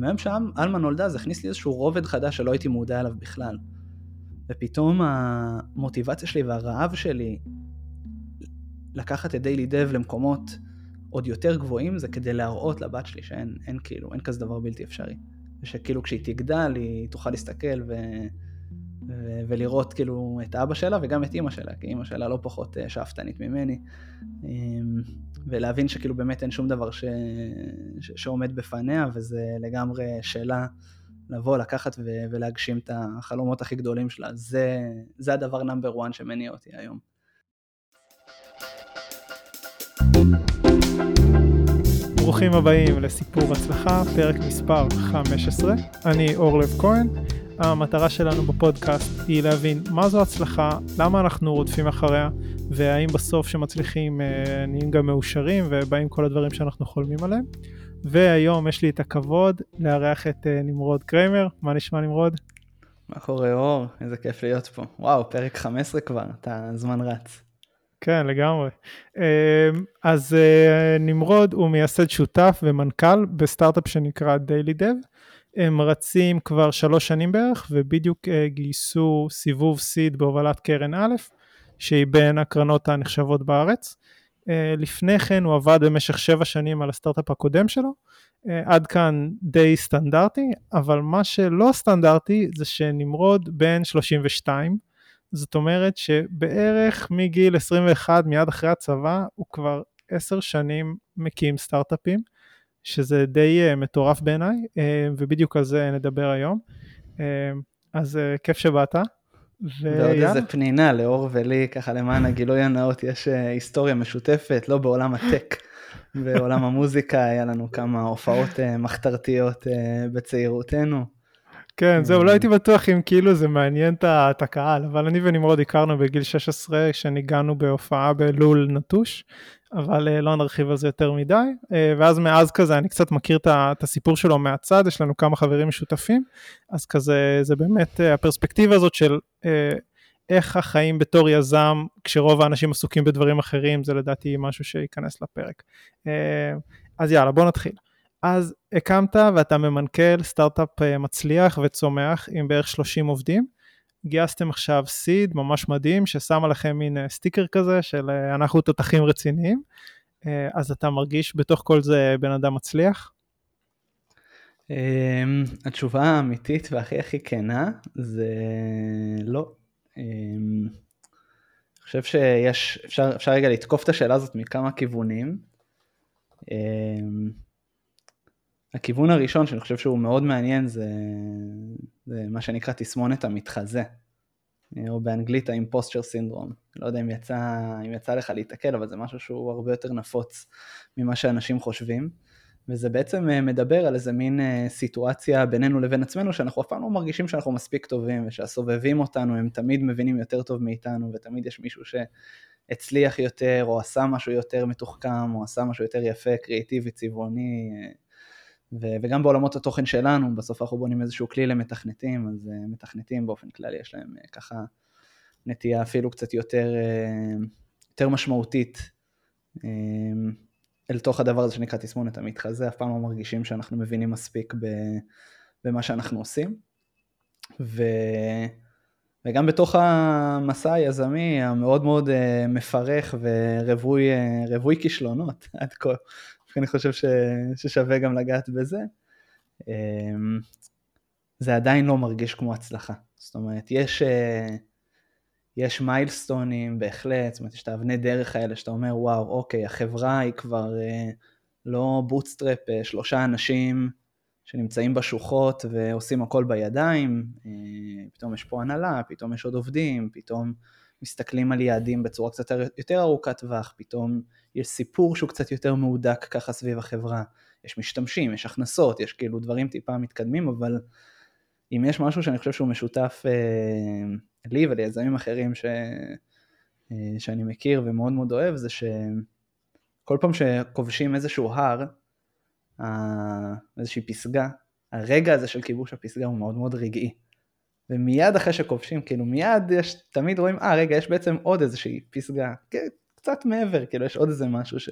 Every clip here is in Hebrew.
מהיום שעלמה נולדה זה הכניס לי איזשהו רובד חדש שלא הייתי מודע אליו בכלל. ופתאום המוטיבציה שלי והרעב שלי לקחת את דיילי דב למקומות עוד יותר גבוהים זה כדי להראות לבת שלי שאין אין, כאילו, אין כזה דבר בלתי אפשרי. ושכאילו כשהיא תגדל היא תוכל להסתכל ו... ו... ולראות כאילו את אבא שלה וגם את אימא שלה, כי אימא שלה לא פחות אה, שאפתנית ממני. ולהבין שכאילו באמת אין שום דבר ש... ש... שעומד בפניה וזה לגמרי שאלה לבוא, לקחת ו... ולהגשים את החלומות הכי גדולים שלה. זה, זה הדבר נאמבר 1 שמניע אותי היום. ברוכים הבאים לסיפור הצלחה, פרק מספר 15. אני אורלב כהן. המטרה שלנו בפודקאסט היא להבין מה זו הצלחה, למה אנחנו רודפים אחריה, והאם בסוף שמצליחים אה, נהיים גם מאושרים ובאים כל הדברים שאנחנו חולמים עליהם. והיום יש לי את הכבוד לארח את אה, נמרוד קריימר. מה נשמע נמרוד? מה קורה אור? איזה כיף להיות פה. וואו, פרק 15 כבר, אתה זמן רץ. כן, לגמרי. אמ, אז אה, נמרוד הוא מייסד שותף ומנכ"ל בסטארט-אפ שנקרא Daily Dev. הם רצים כבר שלוש שנים בערך ובדיוק אה, גייסו סיבוב seed בהובלת קרן א', שהיא בין הקרנות הנחשבות בארץ. אה, לפני כן הוא עבד במשך שבע שנים על הסטארט-אפ הקודם שלו. עד כאן די סטנדרטי, אבל מה שלא סטנדרטי זה שנמרוד בן 32, זאת אומרת שבערך מגיל 21 מיד אחרי הצבא הוא כבר עשר שנים מקים סטארט-אפים, שזה די uh, מטורף בעיניי, uh, ובדיוק על זה נדבר היום. Uh, אז כיף שבאת. ועוד איזה פנינה לאור ולי, ככה למען הגילוי הנאות, יש היסטוריה משותפת, לא בעולם הטק, בעולם המוזיקה היה לנו כמה הופעות מחתרתיות בצעירותנו. כן, זהו, לא הייתי בטוח אם כאילו זה מעניין את הקהל, אבל אני ונמרוד הכרנו בגיל 16 כשניגענו בהופעה בלול נטוש, אבל אה, לא נרחיב על זה יותר מדי, אה, ואז מאז כזה אני קצת מכיר את הסיפור שלו מהצד, יש לנו כמה חברים משותפים, אז כזה זה באמת אה, הפרספקטיבה הזאת של איך החיים בתור יזם, כשרוב האנשים עסוקים בדברים אחרים, זה לדעתי משהו שייכנס לפרק. אז יאללה, בוא נתחיל. אז הקמת ואתה ממנכ"ל סטארט-אפ אה, מצליח וצומח עם בערך 30 עובדים. גייסתם עכשיו סיד ממש מדהים ששם עליכם מין אה, סטיקר כזה של אה, אנחנו תותחים רציניים. אז אתה מרגיש בתוך כל זה בן אדם מצליח? אמ, התשובה האמיתית והכי הכי כנה זה לא. אמ, אני חושב שיש, אפשר, אפשר רגע לתקוף את השאלה הזאת מכמה כיוונים. הכיוון הראשון שאני חושב שהוא מאוד מעניין זה, זה מה שנקרא תסמונת המתחזה, או באנגלית האימפוסטר סינדרום. לא יודע אם יצא, אם יצא לך להתקל, אבל זה משהו שהוא הרבה יותר נפוץ ממה שאנשים חושבים. וזה בעצם אה, מדבר על איזה מין אה, סיטואציה בינינו לבין עצמנו, שאנחנו אף פעם לא מרגישים שאנחנו מספיק טובים, ושהסובבים אותנו הם תמיד מבינים יותר טוב מאיתנו, ותמיד יש מישהו שהצליח יותר, או עשה משהו יותר מתוחכם, או עשה משהו יותר יפה, קריאיטיבי, צבעוני, אה, ו- וגם בעולמות התוכן שלנו, בסוף אנחנו בונים איזשהו כלי למתכנתים, אז uh, מתכנתים באופן כללי יש להם uh, ככה נטייה אפילו קצת יותר, uh, יותר משמעותית uh, אל תוך הדבר הזה שנקרא תסמונת המתחזה, אף פעם לא מרגישים שאנחנו מבינים מספיק ב- במה שאנחנו עושים. ו... וגם בתוך המסע היזמי המאוד מאוד uh, מפרך ורווי uh, כישלונות עד כה, אני חושב ש, ששווה גם לגעת בזה. אמ, זה עדיין לא מרגיש כמו הצלחה. זאת אומרת, יש, אה, יש מיילסטונים בהחלט, זאת אומרת, יש את האבני דרך האלה שאתה אומר, וואו, אוקיי, החברה היא כבר אה, לא bootstrap, אה, שלושה אנשים שנמצאים בשוחות ועושים הכל בידיים, פתאום יש פה הנהלה, פתאום יש עוד עובדים, פתאום מסתכלים על יעדים בצורה קצת יותר ארוכת טווח, פתאום יש סיפור שהוא קצת יותר מהודק ככה סביב החברה, יש משתמשים, יש הכנסות, יש כאילו דברים טיפה מתקדמים, אבל אם יש משהו שאני חושב שהוא משותף אה, לי וליזמים אחרים ש, אה, שאני מכיר ומאוד מאוד אוהב, זה שכל פעם שכובשים איזשהו הר, אה, איזושהי פסגה, הרגע הזה של כיבוש הפסגה הוא מאוד מאוד רגעי. ומיד אחרי שכובשים, כאילו מיד יש, תמיד רואים, אה רגע, יש בעצם עוד איזושהי פסגה, קצת מעבר, כאילו יש עוד איזה משהו ש...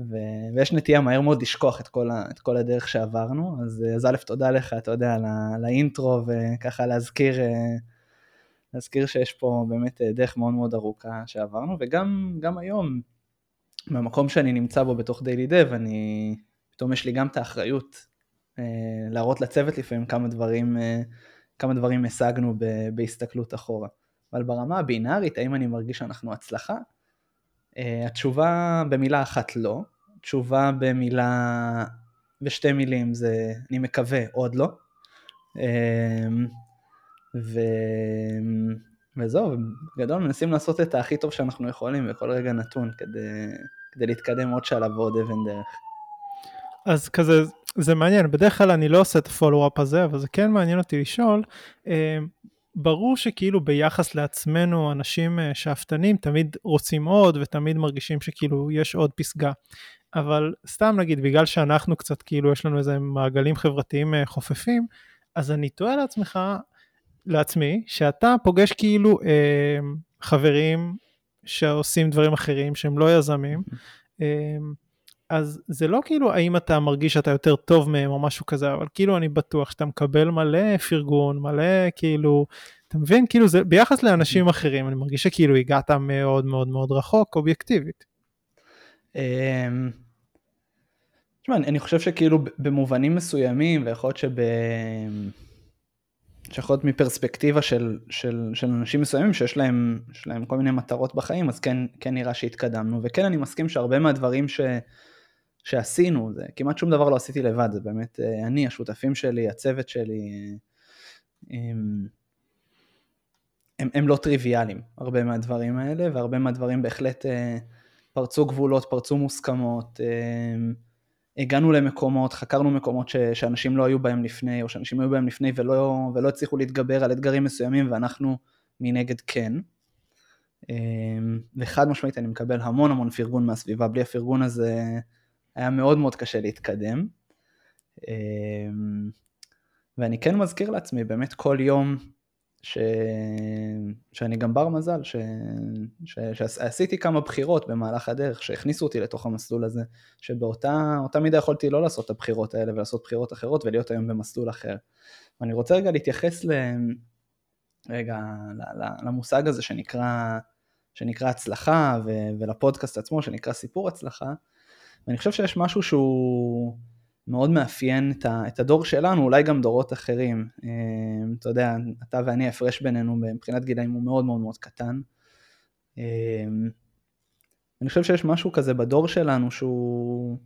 ו... ויש נטייה מהר מאוד לשכוח את כל, ה... את כל הדרך שעברנו, אז, אז א', תודה לך, אתה יודע. על האינטרו, וככה להזכיר, להזכיר שיש פה באמת דרך מאוד מאוד ארוכה שעברנו, וגם היום, מהמקום שאני נמצא בו בתוך דיילי דב, אני, פתאום יש לי גם את האחריות להראות לצוות לפעמים כמה דברים, כמה דברים השגנו בהסתכלות אחורה. אבל ברמה הבינארית, האם אני מרגיש שאנחנו הצלחה? Uh, התשובה במילה אחת לא, תשובה במילה, בשתי מילים זה אני מקווה עוד לא. Uh, ו... וזהו, בגדול מנסים לעשות את הכי טוב שאנחנו יכולים בכל רגע נתון כדי, כדי להתקדם עוד שלב ועוד אבן דרך. אז כזה, זה מעניין, בדרך כלל אני לא עושה את הפולו-אפ הזה, אבל זה כן מעניין אותי לשאול, אה, ברור שכאילו ביחס לעצמנו אנשים אה, שאפתנים תמיד רוצים עוד ותמיד מרגישים שכאילו יש עוד פסגה. אבל סתם נגיד בגלל שאנחנו קצת כאילו יש לנו איזה מעגלים חברתיים אה, חופפים, אז אני תוהה לעצמך, לעצמי, שאתה פוגש כאילו אה, חברים שעושים דברים אחרים שהם לא יזמים, אה, אז זה לא כאילו האם אתה מרגיש שאתה יותר טוב מהם או משהו כזה, אבל כאילו אני בטוח שאתה מקבל מלא פרגון, מלא כאילו, אתה מבין? כאילו זה ביחס לאנשים אחרים, אני מרגיש שכאילו הגעת מאוד מאוד מאוד רחוק אובייקטיבית. אמ, תשמע, אני חושב שכאילו במובנים מסוימים, ויכול להיות שב... שיכול להיות מפרספקטיבה של, של, של אנשים מסוימים שיש להם, להם כל מיני מטרות בחיים, אז כן, כן נראה שהתקדמנו, וכן אני מסכים שהרבה מהדברים ש, שעשינו, זה כמעט שום דבר לא עשיתי לבד, זה באמת אה, אני, השותפים שלי, הצוות שלי, הם, הם, הם לא טריוויאליים, הרבה מהדברים האלה, והרבה מהדברים בהחלט אה, פרצו גבולות, פרצו מוסכמות, הגענו למקומות, חקרנו מקומות ש, שאנשים לא היו בהם לפני, או שאנשים היו בהם לפני ולא, ולא הצליחו להתגבר על אתגרים מסוימים, ואנחנו מנגד כן. וחד משמעית אני מקבל המון המון פרגון מהסביבה, בלי הפרגון הזה היה מאוד מאוד קשה להתקדם. אמ, ואני כן מזכיר לעצמי באמת כל יום ש... שאני גם בר מזל, ש... ש... שעשיתי כמה בחירות במהלך הדרך שהכניסו אותי לתוך המסלול הזה, שבאותה מידה יכולתי לא לעשות את הבחירות האלה ולעשות בחירות אחרות ולהיות היום במסלול אחר. ואני רוצה רגע להתייחס ל... רגע, למושג הזה שנקרא, שנקרא הצלחה ו... ולפודקאסט עצמו שנקרא סיפור הצלחה, ואני חושב שיש משהו שהוא מאוד מאפיין את, ה, את הדור שלנו, אולי גם דורות אחרים. אמ, אתה יודע, אתה ואני, ההפרש בינינו מבחינת גילאים הוא מאוד מאוד מאוד קטן. אמ, אני חושב שיש משהו כזה בדור שלנו שהוא...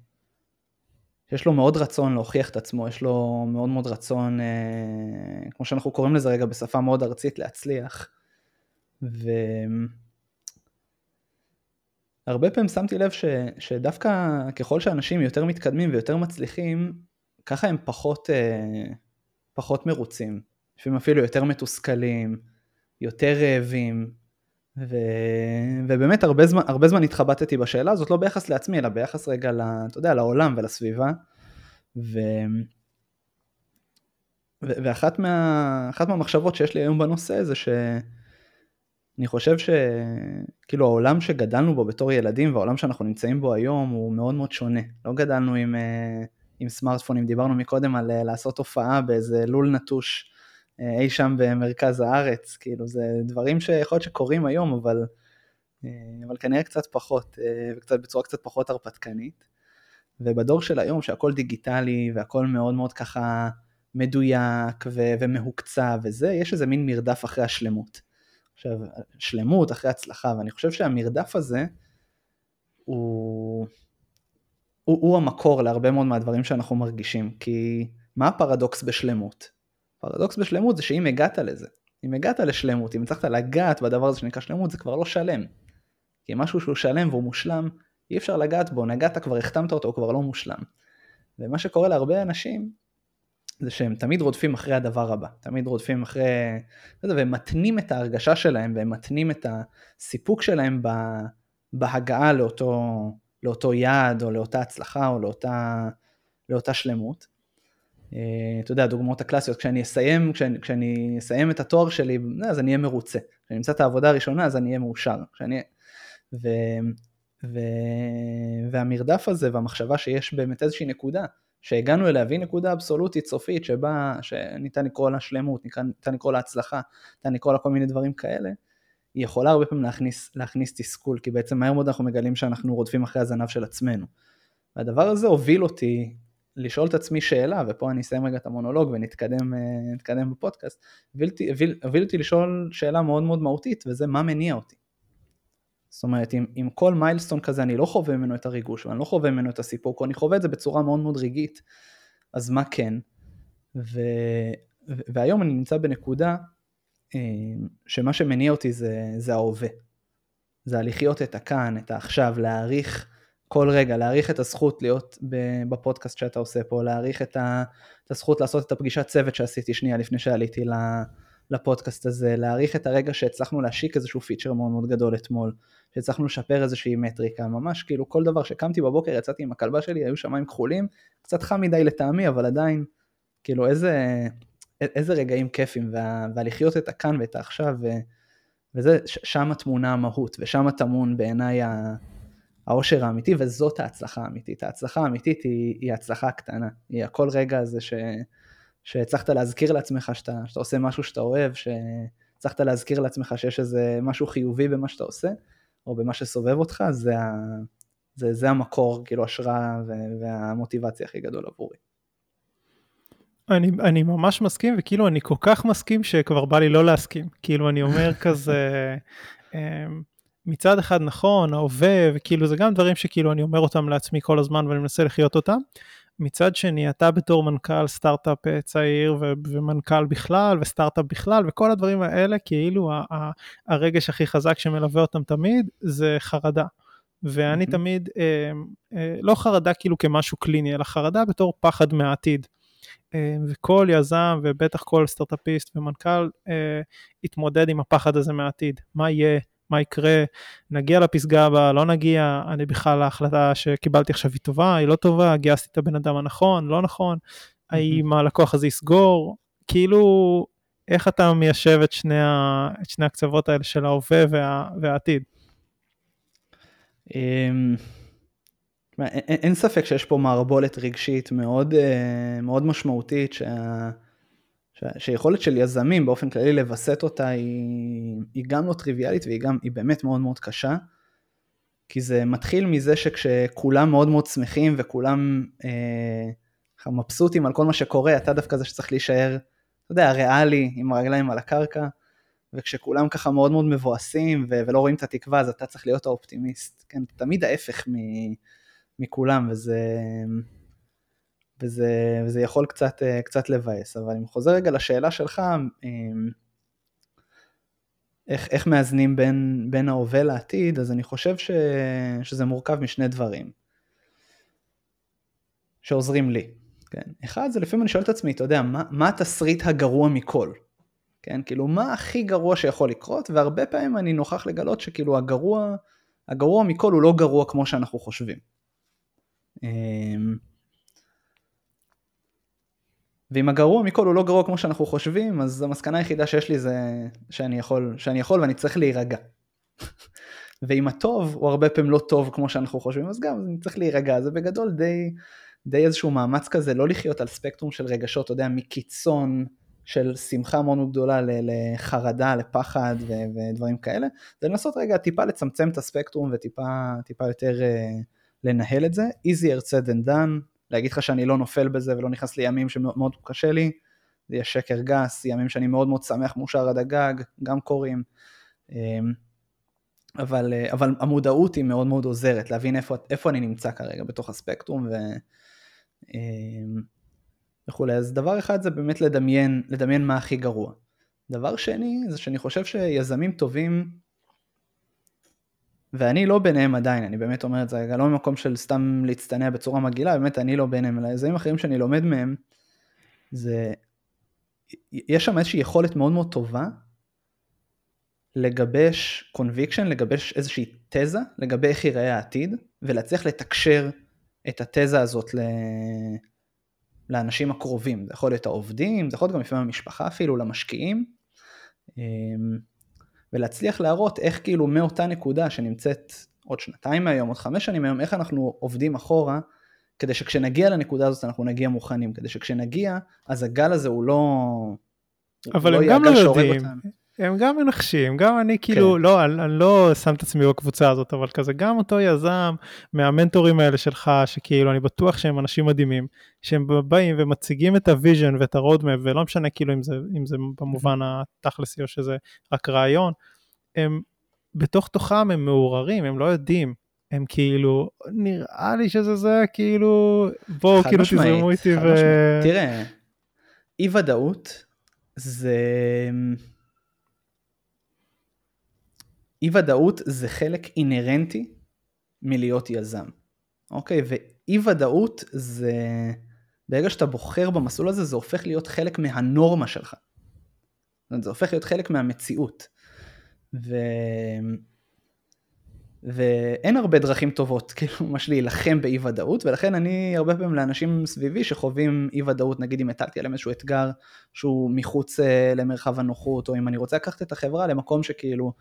יש לו מאוד רצון להוכיח את עצמו, יש לו מאוד מאוד רצון, אה, כמו שאנחנו קוראים לזה רגע בשפה מאוד ארצית, להצליח. ו... הרבה פעמים שמתי לב ש, שדווקא ככל שאנשים יותר מתקדמים ויותר מצליחים, ככה הם פחות, אה, פחות מרוצים, לפעמים אפילו יותר מתוסכלים, יותר רעבים, ו, ובאמת הרבה זמן, הרבה זמן התחבטתי בשאלה הזאת, לא ביחס לעצמי, אלא ביחס רגע, ל, אתה יודע, לעולם ולסביבה, ו, ואחת מה, מהמחשבות שיש לי היום בנושא זה ש... אני חושב שכאילו העולם שגדלנו בו בתור ילדים והעולם שאנחנו נמצאים בו היום הוא מאוד מאוד שונה. לא גדלנו עם, אה, עם סמארטפונים, דיברנו מקודם על אה, לעשות הופעה באיזה לול נטוש אה, אי שם במרכז הארץ, כאילו זה דברים שיכול להיות שקורים היום, אבל, אבל כנראה קצת פחות, וקצת בצורה קצת פחות הרפתקנית. ובדור של היום שהכל דיגיטלי והכל מאוד מאוד ככה מדויק ו- ומהוקצע וזה, יש איזה מין מרדף אחרי השלמות. עכשיו, שלמות אחרי הצלחה, ואני חושב שהמרדף הזה הוא, הוא, הוא המקור להרבה מאוד מהדברים שאנחנו מרגישים, כי מה הפרדוקס בשלמות? הפרדוקס בשלמות זה שאם הגעת לזה, אם הגעת לשלמות, אם הצלחת לגעת בדבר הזה שנקרא שלמות, זה כבר לא שלם. כי משהו שהוא שלם והוא מושלם, אי אפשר לגעת בו, נגעת כבר, החתמת אותו, הוא כבר לא מושלם. ומה שקורה להרבה אנשים, זה שהם תמיד רודפים אחרי הדבר הבא, תמיד רודפים אחרי, לא יודע, והם מתנים את ההרגשה שלהם והם מתנים את הסיפוק שלהם בהגעה לאותו, לאותו יעד או לאותה הצלחה או לאותה, לאותה שלמות. אה, אתה יודע, הדוגמאות הקלאסיות, כשאני אסיים, כשאני, כשאני אסיים את התואר שלי, אז אני אהיה מרוצה. כשאני אמצא את העבודה הראשונה, אז אני אהיה מאושר. כשאני... ו... ו... והמרדף הזה והמחשבה שיש באמת איזושהי נקודה שהגענו אליה והיא נקודה אבסולוטית סופית שבה, שניתן לקרוא לה שלמות, ניתן לקרוא לה הצלחה, ניתן לקרוא לה כל מיני דברים כאלה, היא יכולה הרבה פעמים להכניס, להכניס תסכול, כי בעצם מהר מאוד אנחנו מגלים שאנחנו רודפים אחרי הזנב של עצמנו. והדבר הזה הוביל אותי לשאול את עצמי שאלה, ופה אני אסיים רגע את המונולוג ונתקדם בפודקאסט, הוביל, הוביל, הוביל אותי לשאול שאלה מאוד מאוד מהותית, וזה מה מניע אותי. זאת אומרת, אם, אם כל מיילסטון כזה אני לא חווה ממנו את הריגוש, ואני לא חווה ממנו את הסיפוק, אני חווה את זה בצורה מאוד מאוד רגעית, אז מה כן? ו, והיום אני נמצא בנקודה אה, שמה שמניע אותי זה, זה ההווה. זה הלחיות את הכאן, את העכשיו, להעריך כל רגע, להעריך את הזכות להיות בפודקאסט שאתה עושה פה, להעריך את, את הזכות לעשות את הפגישת צוות שעשיתי שנייה לפני שעליתי לפודקאסט הזה, להעריך את הרגע שהצלחנו להשיק איזשהו פיצ'ר מאוד מאוד גדול אתמול, שהצלחנו לשפר איזושהי מטריקה, ממש כאילו כל דבר שקמתי בבוקר, יצאתי עם הכלבה שלי, היו שמיים כחולים, קצת חם מדי לטעמי, אבל עדיין, כאילו איזה, איזה רגעים כיפים, וה, והלחיות את הכאן ואת העכשיו, וזה, שם התמונה המהות, ושם טמון בעיניי העושר האמיתי, וזאת ההצלחה האמיתית. ההצלחה האמיתית היא, היא הצלחה קטנה, היא הכל רגע הזה ש... שהצלחת להזכיר לעצמך שאתה, שאתה עושה משהו שאתה אוהב, שהצלחת להזכיר לעצמך שיש איזה משהו חיובי במה שאתה עושה, או במה שסובב אותך, זה, ה, זה, זה המקור, כאילו, השראה והמוטיבציה הכי גדול עבורי. אני, אני ממש מסכים, וכאילו אני כל כך מסכים שכבר בא לי לא להסכים. כאילו אני אומר כזה, אמ, מצד אחד נכון, ההווה, וכאילו זה גם דברים שכאילו אני אומר אותם לעצמי כל הזמן ואני מנסה לחיות אותם. מצד שני, אתה בתור מנכ"ל סטארט-אפ אה, צעיר ו- ומנכ"ל בכלל וסטארט-אפ בכלל וכל הדברים האלה, כאילו ה- הרגש הכי חזק שמלווה אותם תמיד זה חרדה. ואני mm-hmm. תמיד, אה, אה, לא חרדה כאילו כמשהו קליני, אלא חרדה בתור פחד מהעתיד. אה, וכל יזם ובטח כל סטארט-אפיסט ומנכ"ל אה, יתמודד עם הפחד הזה מהעתיד. מה יהיה? מה יקרה, נגיע לפסגה הבאה, לא נגיע, אני בכלל ההחלטה שקיבלתי עכשיו היא טובה, היא לא טובה, גייסתי את הבן אדם הנכון, לא נכון, האם הלקוח הזה יסגור, כאילו איך אתה מיישב את שני, ה, את שני הקצוות האלה של ההווה וה, והעתיד. אמ, אין ספק שיש פה מערבולת רגשית מאוד, אה, מאוד משמעותית שה... שיכולת של יזמים באופן כללי לווסת אותה היא, היא גם לא טריוויאלית והיא גם, היא באמת מאוד מאוד קשה. כי זה מתחיל מזה שכשכולם מאוד מאוד שמחים וכולם אה, מבסוטים על כל מה שקורה, אתה דווקא זה שצריך להישאר, אתה יודע, ריאלי, עם הרגליים על הקרקע, וכשכולם ככה מאוד מאוד מבואסים ו- ולא רואים את התקווה, אז אתה צריך להיות האופטימיסט, כן, תמיד ההפך מ- מכולם, וזה... וזה, וזה יכול קצת, אה, קצת לבאס, אבל אם חוזר רגע לשאלה שלך, אמ, איך, איך מאזנים בין, בין ההווה לעתיד, אז אני חושב ש, שזה מורכב משני דברים שעוזרים לי. כן? אחד זה לפעמים אני שואל את עצמי, אתה יודע, מה, מה התסריט הגרוע מכל? כן, כאילו מה הכי גרוע שיכול לקרות, והרבה פעמים אני נוכח לגלות שכאילו הגרוע, הגרוע מכל הוא לא גרוע כמו שאנחנו חושבים. ואם הגרוע מכל הוא לא גרוע כמו שאנחנו חושבים, אז המסקנה היחידה שיש לי זה שאני יכול, שאני יכול ואני צריך להירגע. ואם הטוב הוא הרבה פעמים לא טוב כמו שאנחנו חושבים, אז גם אני צריך להירגע. זה בגדול די, די איזשהו מאמץ כזה, לא לחיות על ספקטרום של רגשות, אתה יודע, מקיצון של שמחה מאוד גדולה לחרדה, לפחד ו- ודברים כאלה, זה לנסות רגע טיפה לצמצם את הספקטרום וטיפה יותר uh, לנהל את זה. easier said than done, להגיד לך שאני לא נופל בזה ולא נכנס לימים שמאוד קשה לי, זה יהיה שקר גס, ימים שאני מאוד מאוד שמח מאושר עד הגג, גם קורים. אמ, אבל, אבל המודעות היא מאוד מאוד עוזרת, להבין איפה, איפה אני נמצא כרגע בתוך הספקטרום ו... אמ, וכולי. אז דבר אחד זה באמת לדמיין, לדמיין מה הכי גרוע. דבר שני זה שאני חושב שיזמים טובים ואני לא ביניהם עדיין, אני באמת אומר את זה, לא ממקום של סתם להצטנע בצורה מגעילה, באמת אני לא ביניהם, אלא יזמים אחרים שאני לומד מהם, זה, יש שם איזושהי יכולת מאוד מאוד טובה לגבש קונביקשן, לגבש איזושהי תזה לגבי איך ייראה העתיד, ולהצליח לתקשר את התזה הזאת ל... לאנשים הקרובים, זה יכול להיות העובדים, זה יכול להיות גם לפעמים המשפחה אפילו, למשקיעים. ולהצליח להראות איך כאילו מאותה נקודה שנמצאת עוד שנתיים מהיום, עוד חמש שנים מהיום, איך אנחנו עובדים אחורה, כדי שכשנגיע לנקודה הזאת אנחנו נגיע מוכנים, כדי שכשנגיע, אז הגל הזה הוא לא... אבל הם גם לא יודעים, הם גם מנחשים, גם אני כאילו, כן. לא, אני, אני לא שם את עצמי בקבוצה הזאת, אבל כזה גם אותו יזם מהמנטורים האלה שלך, שכאילו אני בטוח שהם אנשים מדהימים, שהם באים ומציגים את ה vision ואת ה roadmap, ולא משנה כאילו אם זה, אם זה במובן התכלסי או שזה רק רעיון, הם בתוך תוכם הם מעורערים, הם לא יודעים. הם כאילו, נראה לי שזה זה, כאילו, בואו כאילו תזרמו איתי ו... תראה, אי ודאות זה... אי ודאות זה חלק אינהרנטי מלהיות יזם, אוקיי? ואי ודאות זה, ברגע שאתה בוחר במסלול הזה, זה הופך להיות חלק מהנורמה שלך. זה הופך להיות חלק מהמציאות. ו... ואין הרבה דרכים טובות, כאילו, ממש להילחם באי ודאות, ולכן אני הרבה פעמים לאנשים סביבי שחווים אי ודאות, נגיד אם הטלתי עליהם איזשהו אתגר שהוא מחוץ אה, למרחב הנוחות, או אם אני רוצה לקחת את החברה למקום שכאילו,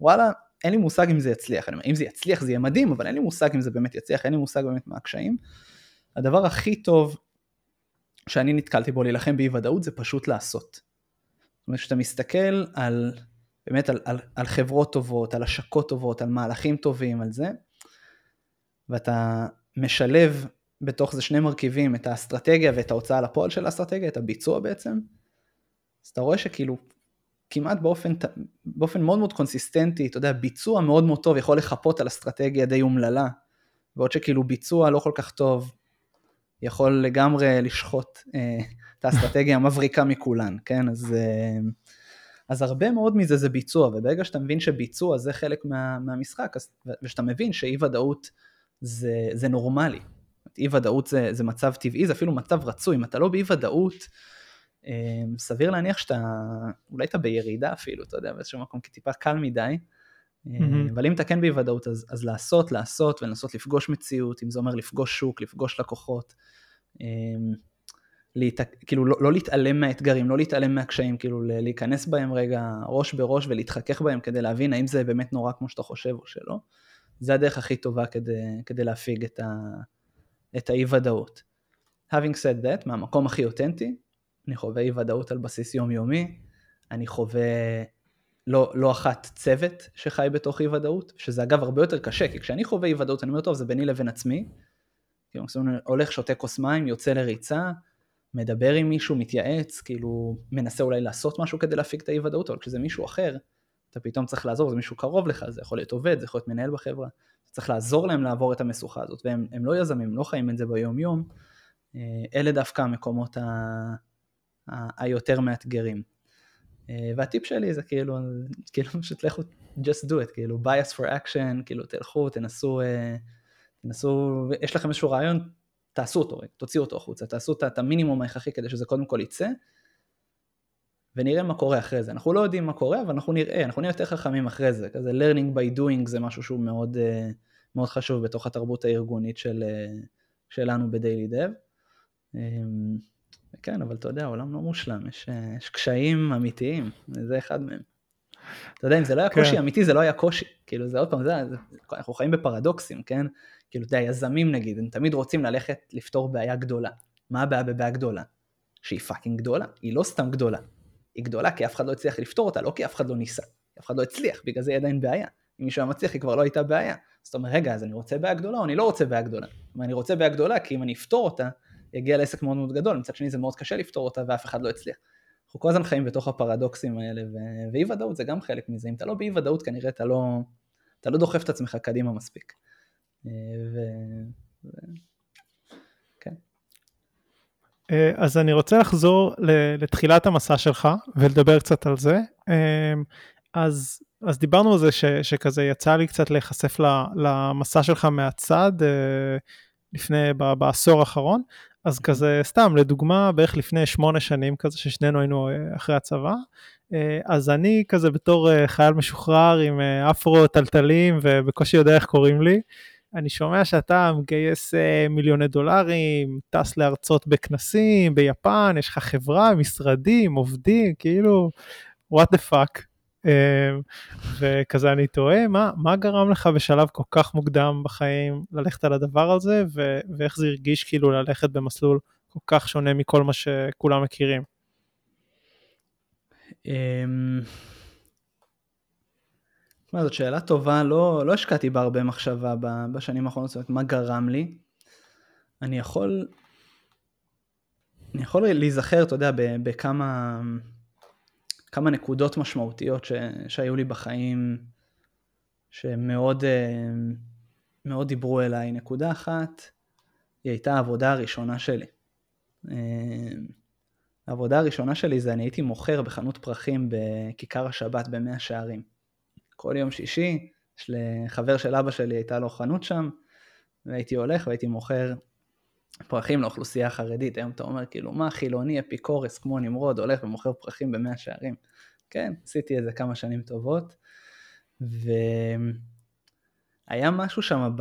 וואלה, אין לי מושג אם זה יצליח, אני אומר, אם זה יצליח זה יהיה מדהים, אבל אין לי מושג אם זה באמת יצליח, אין לי מושג באמת מה הקשיים. הדבר הכי טוב שאני נתקלתי בו להילחם באי ודאות זה פשוט לעשות. זאת אומרת, כשאתה מסתכל על באמת על, על, על חברות טובות, על השקות טובות, על מהלכים טובים, על זה, ואתה משלב בתוך זה שני מרכיבים, את האסטרטגיה ואת ההוצאה לפועל של האסטרטגיה, את הביצוע בעצם, אז אתה רואה שכאילו כמעט באופן, באופן מאוד מאוד קונסיסטנטי, אתה יודע, ביצוע מאוד מאוד טוב יכול לחפות על אסטרטגיה די אומללה, ועוד שכאילו ביצוע לא כל כך טוב יכול לגמרי לשחוט אה, את האסטרטגיה המבריקה מכולן, כן? אז... אה, אז הרבה מאוד מזה זה ביצוע, וברגע שאתה מבין שביצוע זה חלק מה, מהמשחק, אז, ושאתה מבין שאי ודאות זה, זה נורמלי. אי ודאות זה, זה מצב טבעי, זה אפילו מצב רצוי, אם אתה לא באי ודאות, סביר להניח שאתה, אולי אתה בירידה אפילו, אתה יודע, באיזשהו מקום כטיפה קל מדי, mm-hmm. אבל אם אתה כן באי ודאות, אז, אז לעשות, לעשות ולנסות לפגוש מציאות, אם זה אומר לפגוש שוק, לפגוש לקוחות. אמ, להת... כאילו לא, לא להתעלם מהאתגרים, לא להתעלם מהקשיים, כאילו להיכנס בהם רגע ראש בראש ולהתחכך בהם כדי להבין האם זה באמת נורא כמו שאתה חושב או שלא. זה הדרך הכי טובה כדי, כדי להפיג את, ה... את האי ודאות. Having said that, מהמקום הכי אותנטי, אני חווה אי ודאות על בסיס יומיומי, אני חווה לא, לא אחת צוות שחי בתוך אי ודאות, שזה אגב הרבה יותר קשה, כי כשאני חווה אי ודאות אני אומר טוב זה ביני לבין עצמי, כאילו הולך שותה כוס מים, יוצא לריצה, מדבר עם מישהו, מתייעץ, כאילו מנסה אולי לעשות משהו כדי להפיק את האי ודאות, אבל כשזה מישהו אחר, אתה פתאום צריך לעזור, זה מישהו קרוב לך, זה יכול להיות עובד, זה יכול להיות מנהל בחברה, צריך לעזור להם לעבור את המשוכה הזאת, והם לא יזמים, הם לא חיים את זה ביום יום, אה, אלה דווקא המקומות ה, היותר מאתגרים. אה, והטיפ שלי זה כאילו, כאילו פשוט לכו, just do it, כאילו bias for action, כאילו תלכו, תנסו, אה, תנסו, יש לכם איזשהו רעיון, תעשו אותו, תוציאו אותו החוצה, תעשו את המינימום ההכרחי כדי שזה קודם כל יצא, ונראה מה קורה אחרי זה. אנחנו לא יודעים מה קורה, אבל אנחנו נראה, אנחנו נהיה יותר חכמים אחרי זה. כזה learning by doing זה משהו שהוא מאוד, אה, מאוד חשוב בתוך התרבות הארגונית של, שלנו ב Daily Dev. כן, אבל אתה יודע, העולם לא מושלם, יש, אה, יש קשיים אמיתיים, וזה אחד מהם. אתה יודע, אם זה לא היה כן. קושי אמיתי, זה לא היה קושי. כאילו, זה עוד פעם, זה, זה, אנחנו חיים בפרדוקסים, כן? כאילו, אתה יודע, יזמים נגיד, הם תמיד רוצים ללכת לפתור בעיה גדולה. מה הבעיה בבעיה גדולה? שהיא fucking גדולה, היא לא סתם גדולה. היא גדולה כי אף אחד לא הצליח לפתור אותה, לא כי אף אחד לא ניסה. אף אחד לא הצליח, בגלל זה היא עדיין בעיה. אם מישהו היה מצליח, היא כבר לא הייתה בעיה. אז אתה אומר, רגע, אז אני רוצה בעיה גדולה או אני לא רוצה בעיה גדולה? אני רוצה בעיה גדולה כי אם אני אפתור אותה, יגיע לעסק מאוד מאוד גדול, מצד שני זה מאוד קשה לפתור אותה ואף אחד לא הצליח. אנחנו כל הזמן חיים בתוך הפרדוקסים האלה, ו... ואי ודאות זה גם חלק מזה. אם אתה לא באי ודאות כנראה אתה לא, אתה לא דוחף את עצמך קדימה מספיק. אה, ו... ו... כן. אה, אז אני רוצה לחזור לתחילת המסע שלך ולדבר קצת על זה. אה, אז, אז דיברנו על זה ש, שכזה יצא לי קצת להיחשף למסע שלך מהצד לפני, בעשור האחרון, אז. כזה סתם לדוגמה בערך לפני שמונה שנים כזה ששנינו היינו אחרי הצבא, אז אני כזה בתור חייל משוחרר עם אפרו טלטלים ובקושי יודע איך קוראים לי, אני שומע שאתה מגייס מיליוני דולרים, טס להרצות בכנסים, ביפן, יש לך חברה, משרדים, עובדים, כאילו, what the fuck. וכזה אני תוהה, מה, מה גרם לך בשלב כל כך מוקדם בחיים ללכת על הדבר הזה, ו- ואיך זה הרגיש כאילו ללכת במסלול כל כך שונה מכל מה שכולם מכירים? אמ, מה, זאת שאלה טובה, לא, לא השקעתי בה הרבה מחשבה בשנים האחרונות, זאת אומרת, מה גרם לי? אני יכול, אני יכול להיזכר, אתה יודע, בכמה כמה נקודות משמעותיות ש, שהיו לי בחיים, שמאוד מאוד דיברו אליי. נקודה אחת, היא הייתה העבודה הראשונה שלי. העבודה הראשונה שלי זה אני הייתי מוכר בחנות פרחים בכיכר השבת במאה שערים. כל יום שישי, יש לחבר של אבא שלי הייתה לו חנות שם, והייתי הולך והייתי מוכר פרחים לאוכלוסייה החרדית. היום אתה אומר כאילו מה חילוני אפיקורס כמו נמרוד הולך ומוכר פרחים במאה שערים. כן, עשיתי איזה כמה שנים טובות. והיה משהו שם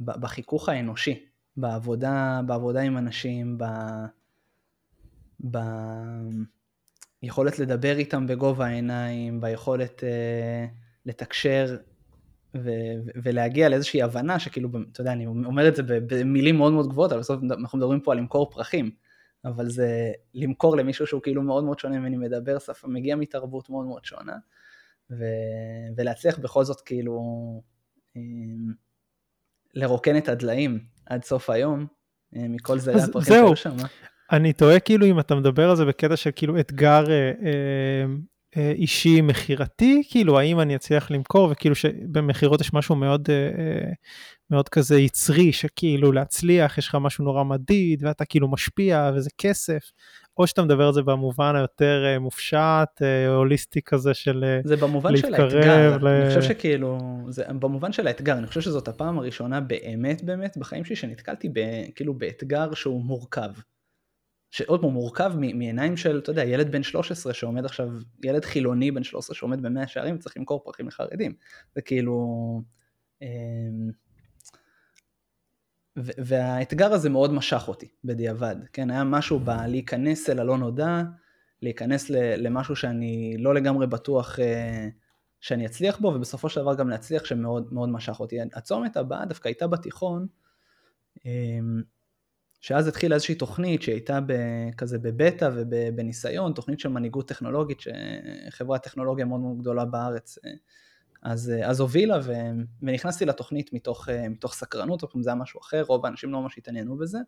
בחיכוך האנושי, בעבודה, בעבודה עם אנשים, ב... ביכולת לדבר איתם בגובה העיניים, ביכולת uh, לתקשר ו- ולהגיע לאיזושהי הבנה שכאילו, אתה יודע, אני אומר את זה במילים מאוד מאוד גבוהות, אבל בסוף אנחנו מדברים פה על למכור פרחים, אבל זה למכור למישהו שהוא כאילו מאוד מאוד שונה ממני, מדבר שפה, מגיע מתרבות מאוד מאוד שונה, ו- ולהצליח בכל זאת כאילו אמ, לרוקן את הדליים עד סוף היום, אה, מכל זה הפרחים שהיו שם. אני תוהה כאילו אם אתה מדבר על זה בקטע של כאילו אתגר אה, אה, אישי מכירתי, כאילו האם אני אצליח למכור, וכאילו שבמכירות יש משהו מאוד, אה, אה, מאוד כזה יצרי, שכאילו להצליח, יש לך משהו נורא מדיד, ואתה כאילו משפיע, וזה כסף, או שאתה מדבר על זה במובן היותר מופשט, הוליסטי כזה של זה במובן של האתגר, ל... אני חושב שכאילו, זה במובן של האתגר, אני חושב שזאת הפעם הראשונה באמת באמת בחיים שלי שנתקלתי ב, כאילו באתגר שהוא מורכב. שעוד פעם מורכב מעיניים של, אתה יודע, ילד בן 13 שעומד עכשיו, ילד חילוני בן 13 שעומד במאה שערים וצריך למכור פרחים לחרדים. זה כאילו... אמ, והאתגר הזה מאוד משך אותי בדיעבד, כן, היה משהו בלהיכנס אל הלא נודע, להיכנס למשהו שאני לא לגמרי בטוח אה, שאני אצליח בו, ובסופו של דבר גם להצליח שמאוד מאוד משך אותי. הצומת הבאה דווקא הייתה בתיכון, אמ, שאז התחילה איזושהי תוכנית שהייתה כזה בבטא ובניסיון, תוכנית של מנהיגות טכנולוגית שחברת טכנולוגיה מאוד מאוד גדולה בארץ אה, אז, אה, אז הובילה ו, ונכנסתי לתוכנית מתוך, אה, מתוך סקרנות, זה היה משהו אחר, רוב האנשים לא ממש התעניינו בזה.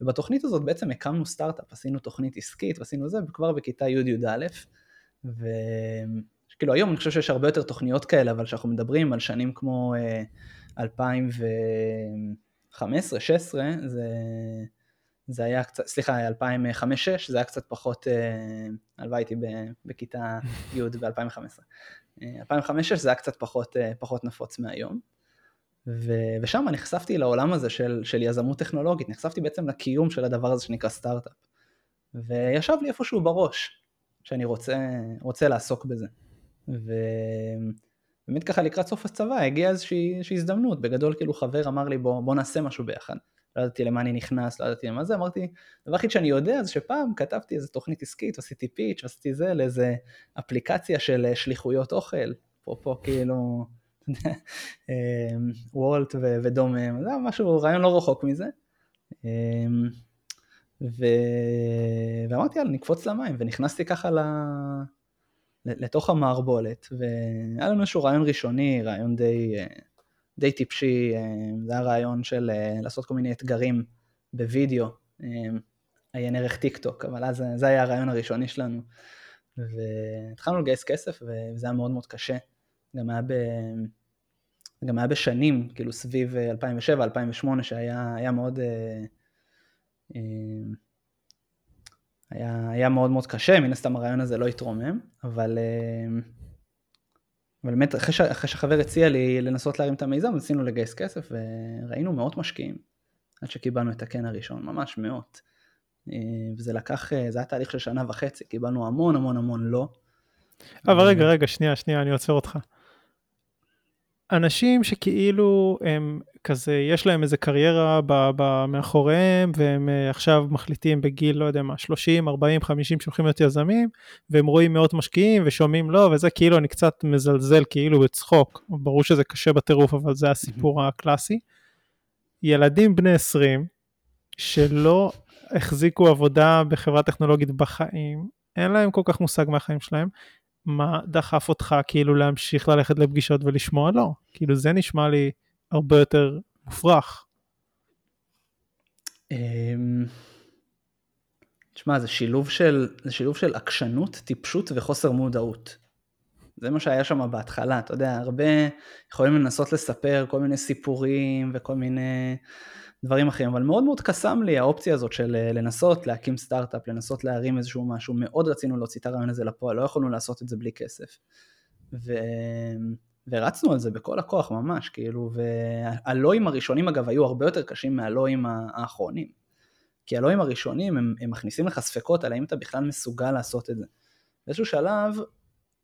ובתוכנית הזאת בעצם הקמנו סטארט-אפ, עשינו תוכנית עסקית ועשינו זה, וכבר בכיתה י'-י"א, וכאילו היום אני חושב שיש הרבה יותר תוכניות כאלה, אבל כשאנחנו מדברים על שנים כמו 2000 ו... 15, 16, זה, זה היה קצת, סליחה, 2005-2006, זה היה קצת פחות, אה, הלוואי הייתי בכיתה י' ב-2015. 2005-2006 זה היה קצת פחות, אה, פחות נפוץ מהיום. ו, ושם נחשפתי לעולם הזה של, של יזמות טכנולוגית, נחשפתי בעצם לקיום של הדבר הזה שנקרא סטארט-אפ. וישב לי איפשהו בראש, שאני רוצה, רוצה לעסוק בזה. ו... באמת ככה לקראת סוף הצבא הגיעה איזושהי הזדמנות, בגדול כאילו חבר אמר לי בוא, בוא נעשה משהו ביחד. לא ידעתי למה אני נכנס, לא ידעתי למה זה, אמרתי, הדבר היחיד שאני יודע זה שפעם כתבתי איזה תוכנית עסקית, עשיתי פיץ', עשיתי זה לאיזה אפליקציה של אה, שליחויות אוכל, פה כאילו, אמ, וולט ודומם, זה משהו, רעיון לא רחוק מזה. אמ, ו... ואמרתי יאללה נקפוץ למים. ונכנסתי ככה ל... לתוך המערבולת, והיה לנו איזשהו רעיון ראשוני, רעיון די, אה, די טיפשי, אה, זה היה רעיון של אה, לעשות כל מיני אתגרים בווידאו, עיין ערך טיק טוק, אבל אז זה היה הרעיון הראשוני שלנו. והתחלנו לגייס כסף וזה היה מאוד מאוד קשה. גם היה, ב... גם היה בשנים, כאילו סביב 2007-2008, שהיה מאוד... היה, היה מאוד מאוד קשה, מן הסתם הרעיון הזה לא התרומם, אבל, אה, אבל באמת אחרי, ש, אחרי שחבר הציע לי לנסות להרים את המיזם, ניסינו לגייס כסף וראינו מאות משקיעים עד שקיבלנו את הקן הראשון, ממש מאות. אה, וזה לקח, אה, זה היה תהליך של שנה וחצי, קיבלנו המון המון המון לא. אבל רגע, רגע, שנייה, שנייה, אני עוצר אותך. אנשים שכאילו הם כזה, יש להם איזה קריירה ב, ב, מאחוריהם, והם uh, עכשיו מחליטים בגיל, לא יודע מה, 30, 40, 50 שהולכים להיות יזמים, והם רואים מאות משקיעים ושומעים לא, וזה כאילו אני קצת מזלזל כאילו בצחוק, ברור שזה קשה בטירוף, אבל זה הסיפור הקלאסי. ילדים בני 20, שלא החזיקו עבודה בחברה טכנולוגית בחיים, אין להם כל כך מושג מהחיים שלהם, מה דחף אותך כאילו להמשיך ללכת לפגישות ולשמוע לא? כאילו זה נשמע לי הרבה יותר מופרך. אמ, תשמע, זה שילוב של, זה שילוב של עקשנות, טיפשות וחוסר מודעות. זה מה שהיה שם בהתחלה, אתה יודע, הרבה יכולים לנסות לספר כל מיני סיפורים וכל מיני דברים אחרים, אבל מאוד מאוד קסם לי האופציה הזאת של אה, לנסות להקים סטארט-אפ, לנסות להרים איזשהו משהו, מאוד רצינו להוציא את הרעיון הזה לפועל, לא יכולנו לעשות את זה בלי כסף. ו... ורצנו על זה בכל הכוח ממש, כאילו, והלואים הראשונים אגב היו הרבה יותר קשים מהלואים האחרונים. כי הלואים הראשונים הם, הם מכניסים לך ספקות על האם אתה בכלל מסוגל לעשות את זה. באיזשהו שלב,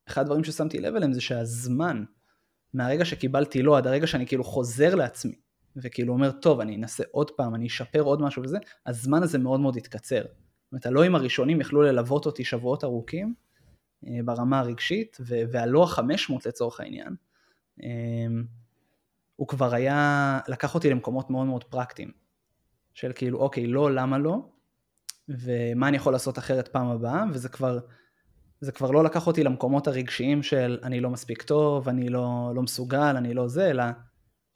אחד הדברים ששמתי לב אליהם זה שהזמן, מהרגע שקיבלתי לא עד הרגע שאני כאילו חוזר לעצמי, וכאילו אומר, טוב, אני אנסה עוד פעם, אני אשפר עוד משהו וזה, הזמן הזה מאוד מאוד התקצר. זאת אומרת, הלואים הראשונים יכלו ללוות אותי שבועות ארוכים אה, ברמה הרגשית, החמש מאות לצורך העניין, אמ, הוא כבר היה, לקח אותי למקומות מאוד מאוד פרקטיים. של כאילו, אוקיי, לא, למה לא? ומה אני יכול לעשות אחרת פעם הבאה? וזה כבר, זה כבר לא לקח אותי למקומות הרגשיים של אני לא מספיק טוב, אני לא, לא מסוגל, אני לא זה, אלא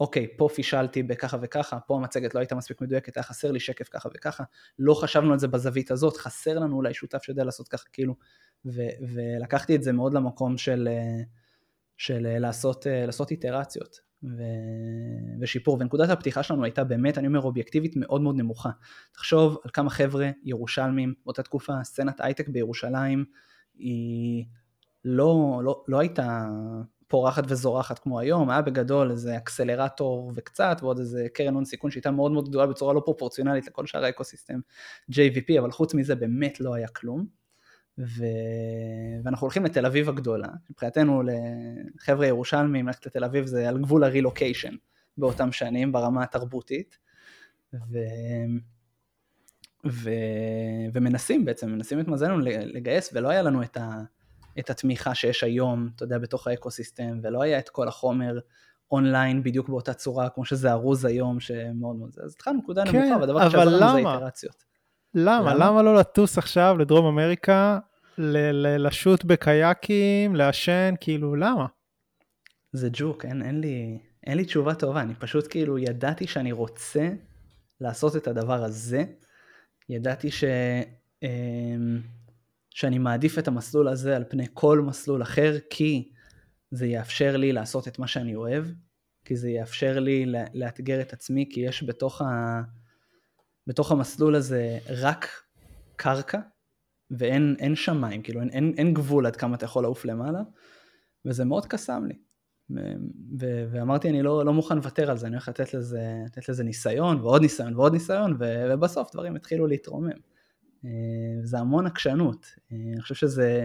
אוקיי, פה פישלתי בככה וככה, פה המצגת לא הייתה מספיק מדויקת, היה חסר לי שקף ככה וככה, לא חשבנו על זה בזווית הזאת, חסר לנו אולי שותף שיודע לעשות ככה, כאילו, ו- ולקחתי את זה מאוד למקום של, של לעשות, לעשות איטרציות ו- ושיפור, ונקודת הפתיחה שלנו הייתה באמת, אני אומר, אובייקטיבית מאוד מאוד נמוכה. תחשוב על כמה חבר'ה ירושלמים, באותה תקופה, סצנת הייטק בירושלים, היא לא, לא, לא הייתה פורחת וזורחת כמו היום, היה בגדול איזה אקסלרטור וקצת, ועוד איזה קרן הון סיכון שהייתה מאוד מאוד גדולה בצורה לא פרופורציונלית לכל שאר האקוסיסטם JVP, אבל חוץ מזה באמת לא היה כלום. ו... ואנחנו הולכים לתל אביב הגדולה, מבחינתנו לחבר'ה ירושלמים ללכת לתל אביב זה על גבול הרילוקיישן באותם שנים ברמה התרבותית. ו... ו... ומנסים בעצם, מנסים את מזלנו לגייס ולא היה לנו את ה... את התמיכה שיש היום, אתה יודע, בתוך האקוסיסטם, ולא היה את כל החומר אונליין בדיוק באותה צורה, כמו שזה ארוז היום, שמאוד מאוד זה. אז התחלנו נקודה כן, נמוכה, והדבר שעזר לנו זה איטרציות. למה? למה? למה לא לטוס עכשיו לדרום אמריקה, ל- לשוט בקייקים, לעשן, כאילו, למה? זה ג'וק, אין, אין, לי, אין לי תשובה טובה, אני פשוט כאילו ידעתי שאני רוצה לעשות את הדבר הזה, ידעתי ש... אמ, שאני מעדיף את המסלול הזה על פני כל מסלול אחר, כי זה יאפשר לי לעשות את מה שאני אוהב, כי זה יאפשר לי לאתגר את עצמי, כי יש בתוך, ה... בתוך המסלול הזה רק קרקע, ואין שמיים, כאילו אין, אין, אין גבול עד כמה אתה יכול לעוף למעלה, וזה מאוד קסם לי. ו- ואמרתי אני לא, לא מוכן לוותר על זה, אני הולך לתת לזה, לתת לזה ניסיון ועוד ניסיון ועוד ניסיון, ו- ובסוף דברים התחילו להתרומם. אה, זה המון עקשנות. אה, אני חושב שזה,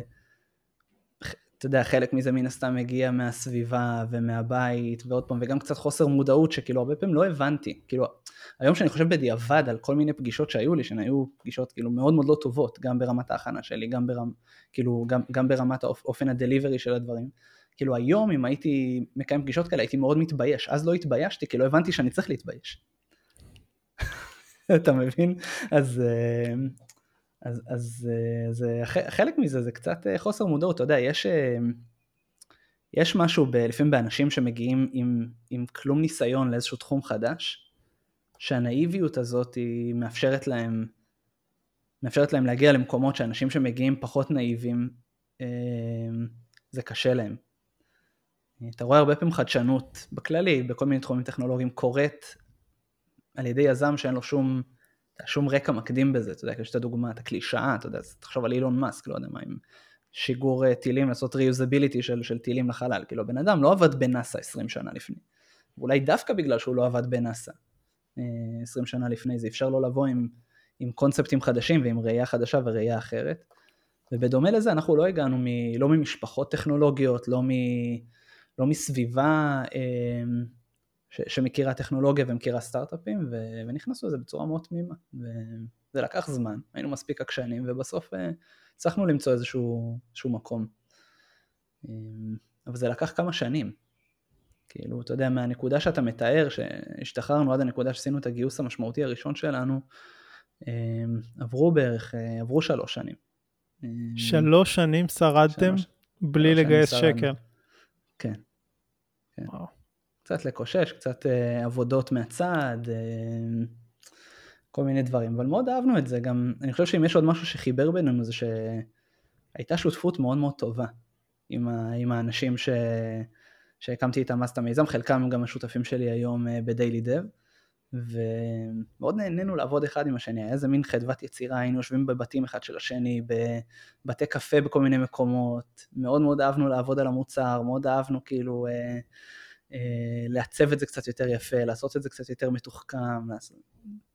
אתה יודע, חלק מזה מן הסתם מגיע מהסביבה ומהבית, ועוד פעם, וגם קצת חוסר מודעות, שכאילו הרבה פעמים לא הבנתי. כאילו, היום שאני חושב בדיעבד על כל מיני פגישות שהיו לי, שהן היו פגישות כאילו מאוד מאוד לא טובות, גם ברמת ההכנה שלי, גם, ברמ, כאילו, גם, גם ברמת אופן הדליברי של הדברים. כאילו היום אם הייתי מקיים פגישות כאלה הייתי מאוד מתבייש, אז לא התביישתי כי לא הבנתי שאני צריך להתבייש. אתה מבין? אז, אה, אז, אז אה, חלק מזה זה קצת אה, חוסר מודעות, אתה יודע, יש, אה, יש משהו ב, לפעמים באנשים שמגיעים עם, עם כלום ניסיון לאיזשהו תחום חדש, שהנאיביות הזאת היא מאפשרת להם, מאפשרת להם להגיע למקומות שאנשים שמגיעים פחות נאיבים, זה קשה להם. אתה רואה הרבה פעמים חדשנות בכללי, בכל מיני תחומים טכנולוגיים, קורית על ידי יזם שאין לו שום שום רקע מקדים בזה, אתה יודע, יש את הדוגמה, את הקלישאה, אתה יודע, תחשוב על אילון מאסק, לא יודע מה, עם שיגור אה, טילים, לעשות ריוזביליטי של, של טילים לחלל, כאילו הבן אדם לא עבד בנאסא 20 שנה לפני, ואולי דווקא בגלל שהוא לא עבד בנאסא 20 אה, שנה לפני, זה אפשר לו לבוא עם, עם קונספטים חדשים ועם ראייה חדשה וראייה אחרת, ובדומה לזה אנחנו לא הגענו מ, לא ממשפחות טכנולוגיות, לא, מ, לא מסביבה ש, שמכירה טכנולוגיה ומכירה סטארט-אפים, ו, ונכנסנו לזה בצורה מאוד תמימה. וזה לקח זמן, היינו מספיק עקשנים, ובסוף הצלחנו למצוא איזשהו, איזשהו מקום. אבל זה לקח כמה שנים. כאילו, אתה יודע, מהנקודה שאתה מתאר, שהשתחררנו עד הנקודה שעשינו את הגיוס המשמעותי הראשון שלנו, אמ, עברו בערך, אה, עברו שלוש שנים. שלוש שנים שרדתם שלוש, בלי שלוש לגייס שקל. כן. כן. קצת לקושש, קצת uh, עבודות מהצד, uh, כל מיני דברים, אבל מאוד אהבנו את זה, גם אני חושב שאם יש עוד משהו שחיבר בינינו זה שהייתה שותפות מאוד מאוד טובה עם, ה, עם האנשים ש, שהקמתי איתם אז את המיזם, חלקם גם השותפים שלי היום uh, בדיילי דב. ומאוד נהנינו לעבוד אחד עם השני, היה איזה מין חדוות יצירה, היינו יושבים בבתים אחד של השני, בבתי קפה בכל מיני מקומות, מאוד מאוד אהבנו לעבוד על המוצר, מאוד אהבנו כאילו אה, אה, לעצב את זה קצת יותר יפה, לעשות את זה קצת יותר מתוחכם.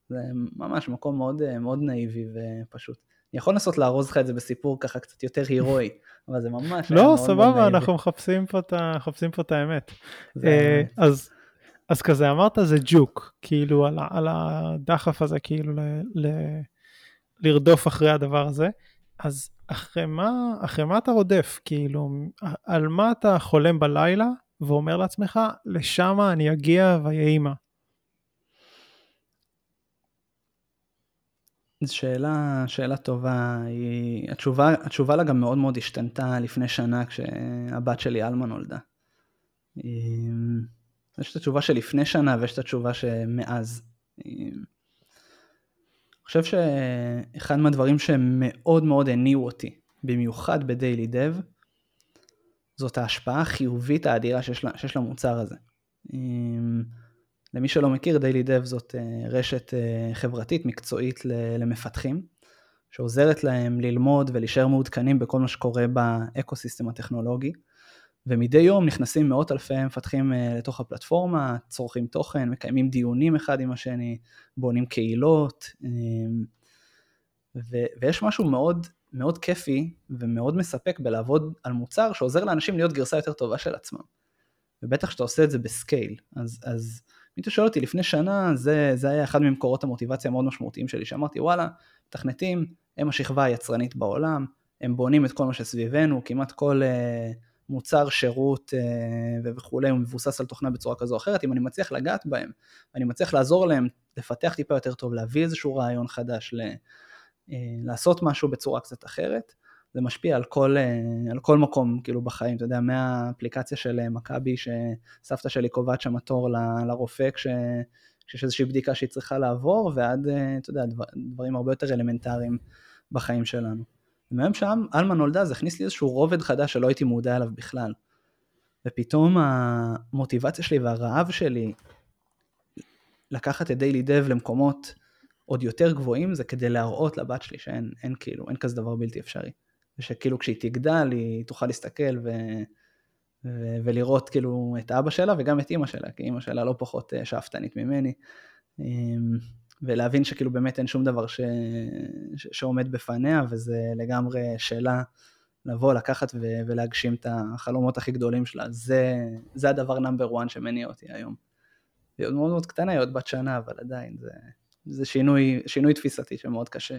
זה ממש מקום מאוד, אה, מאוד נאיבי ופשוט. אני יכול לנסות לארוז לך את זה בסיפור ככה קצת יותר הירואי, אבל זה ממש... לא, סבבה, אנחנו מחפשים פה את האמת. אה, אז... אז כזה אמרת זה ג'וק, כאילו על, על הדחף הזה, כאילו ל, ל, לרדוף אחרי הדבר הזה, אז אחרי מה, אחרי מה אתה רודף? כאילו, על מה אתה חולם בלילה ואומר לעצמך, לשם אני אגיע ויהי מה? זו שאלה, שאלה טובה, היא, התשובה, התשובה לה גם מאוד מאוד השתנתה לפני שנה כשהבת שלי עלמה נולדה. יש את התשובה שלפני שנה ויש את התשובה שמאז. אני חושב שאחד מהדברים שמאוד מאוד הניעו אותי, במיוחד בדיילי דב, זאת ההשפעה החיובית האדירה שיש, שיש למוצר הזה. למי שלא מכיר, Daily Dev זאת אה, רשת אה, חברתית מקצועית למפתחים, שעוזרת להם ללמוד ולהישאר מעודכנים בכל מה שקורה ב ecosystem הטכנולוגי. ומדי יום נכנסים מאות אלפי מפתחים אה, לתוך הפלטפורמה, צורכים תוכן, מקיימים דיונים אחד עם השני, בונים קהילות, אמ, ו- ויש משהו מאוד מאוד כיפי ומאוד מספק בלעבוד על מוצר שעוזר לאנשים להיות גרסה יותר טובה של עצמם. ובטח שאתה עושה את זה בסקייל. אז, אז אתה שואל אותי לפני שנה, זה, זה היה אחד ממקורות המוטיבציה המאוד משמעותיים שלי, שאמרתי וואלה, מתכנתים הם השכבה היצרנית בעולם, הם בונים את כל מה שסביבנו, כמעט כל... Uh, מוצר, שירות אה, וכולי, הוא מבוסס על תוכנה בצורה כזו או אחרת, אם אני מצליח לגעת בהם, ואני מצליח לעזור להם לפתח טיפה יותר טוב, להביא איזשהו רעיון חדש, ל, לעשות משהו בצורה קצת אחרת, זה משפיע על כל, אה, על כל מקום כאילו בחיים, אתה יודע, מהאפליקציה של מכבי, שסבתא שלי קובעת שם תור לרופא כש... כשיש איזושהי בדיקה שהיא צריכה לעבור, ועד, אתה יודע, דברים הרבה יותר אלמנטריים בחיים שלנו. ומהיום שאלמה נולדה זה הכניס לי איזשהו רובד חדש שלא הייתי מודע אליו בכלל. ופתאום המוטיבציה שלי והרעב שלי לקחת את דיילי דב למקומות עוד יותר גבוהים זה כדי להראות לבת שלי שאין אין כאילו, אין כזה דבר בלתי אפשרי. ושכאילו כשהיא תגדל היא תוכל להסתכל ו... ו... ולראות כאילו את אבא שלה וגם את אימא שלה, כי אימא שלה לא פחות אה, שאפתנית ממני. אמ, ולהבין שכאילו באמת אין שום דבר ש... ש... שעומד בפניה, וזה לגמרי שאלה לבוא, לקחת ו... ולהגשים את החלומות הכי גדולים שלה. זה, זה הדבר נאמבר 1 שמניע אותי היום. היא עוד מאוד מאוד קטנה, היא עוד בת שנה, אבל עדיין זה, זה שינוי, שינוי תפיסתי שמאוד קשה,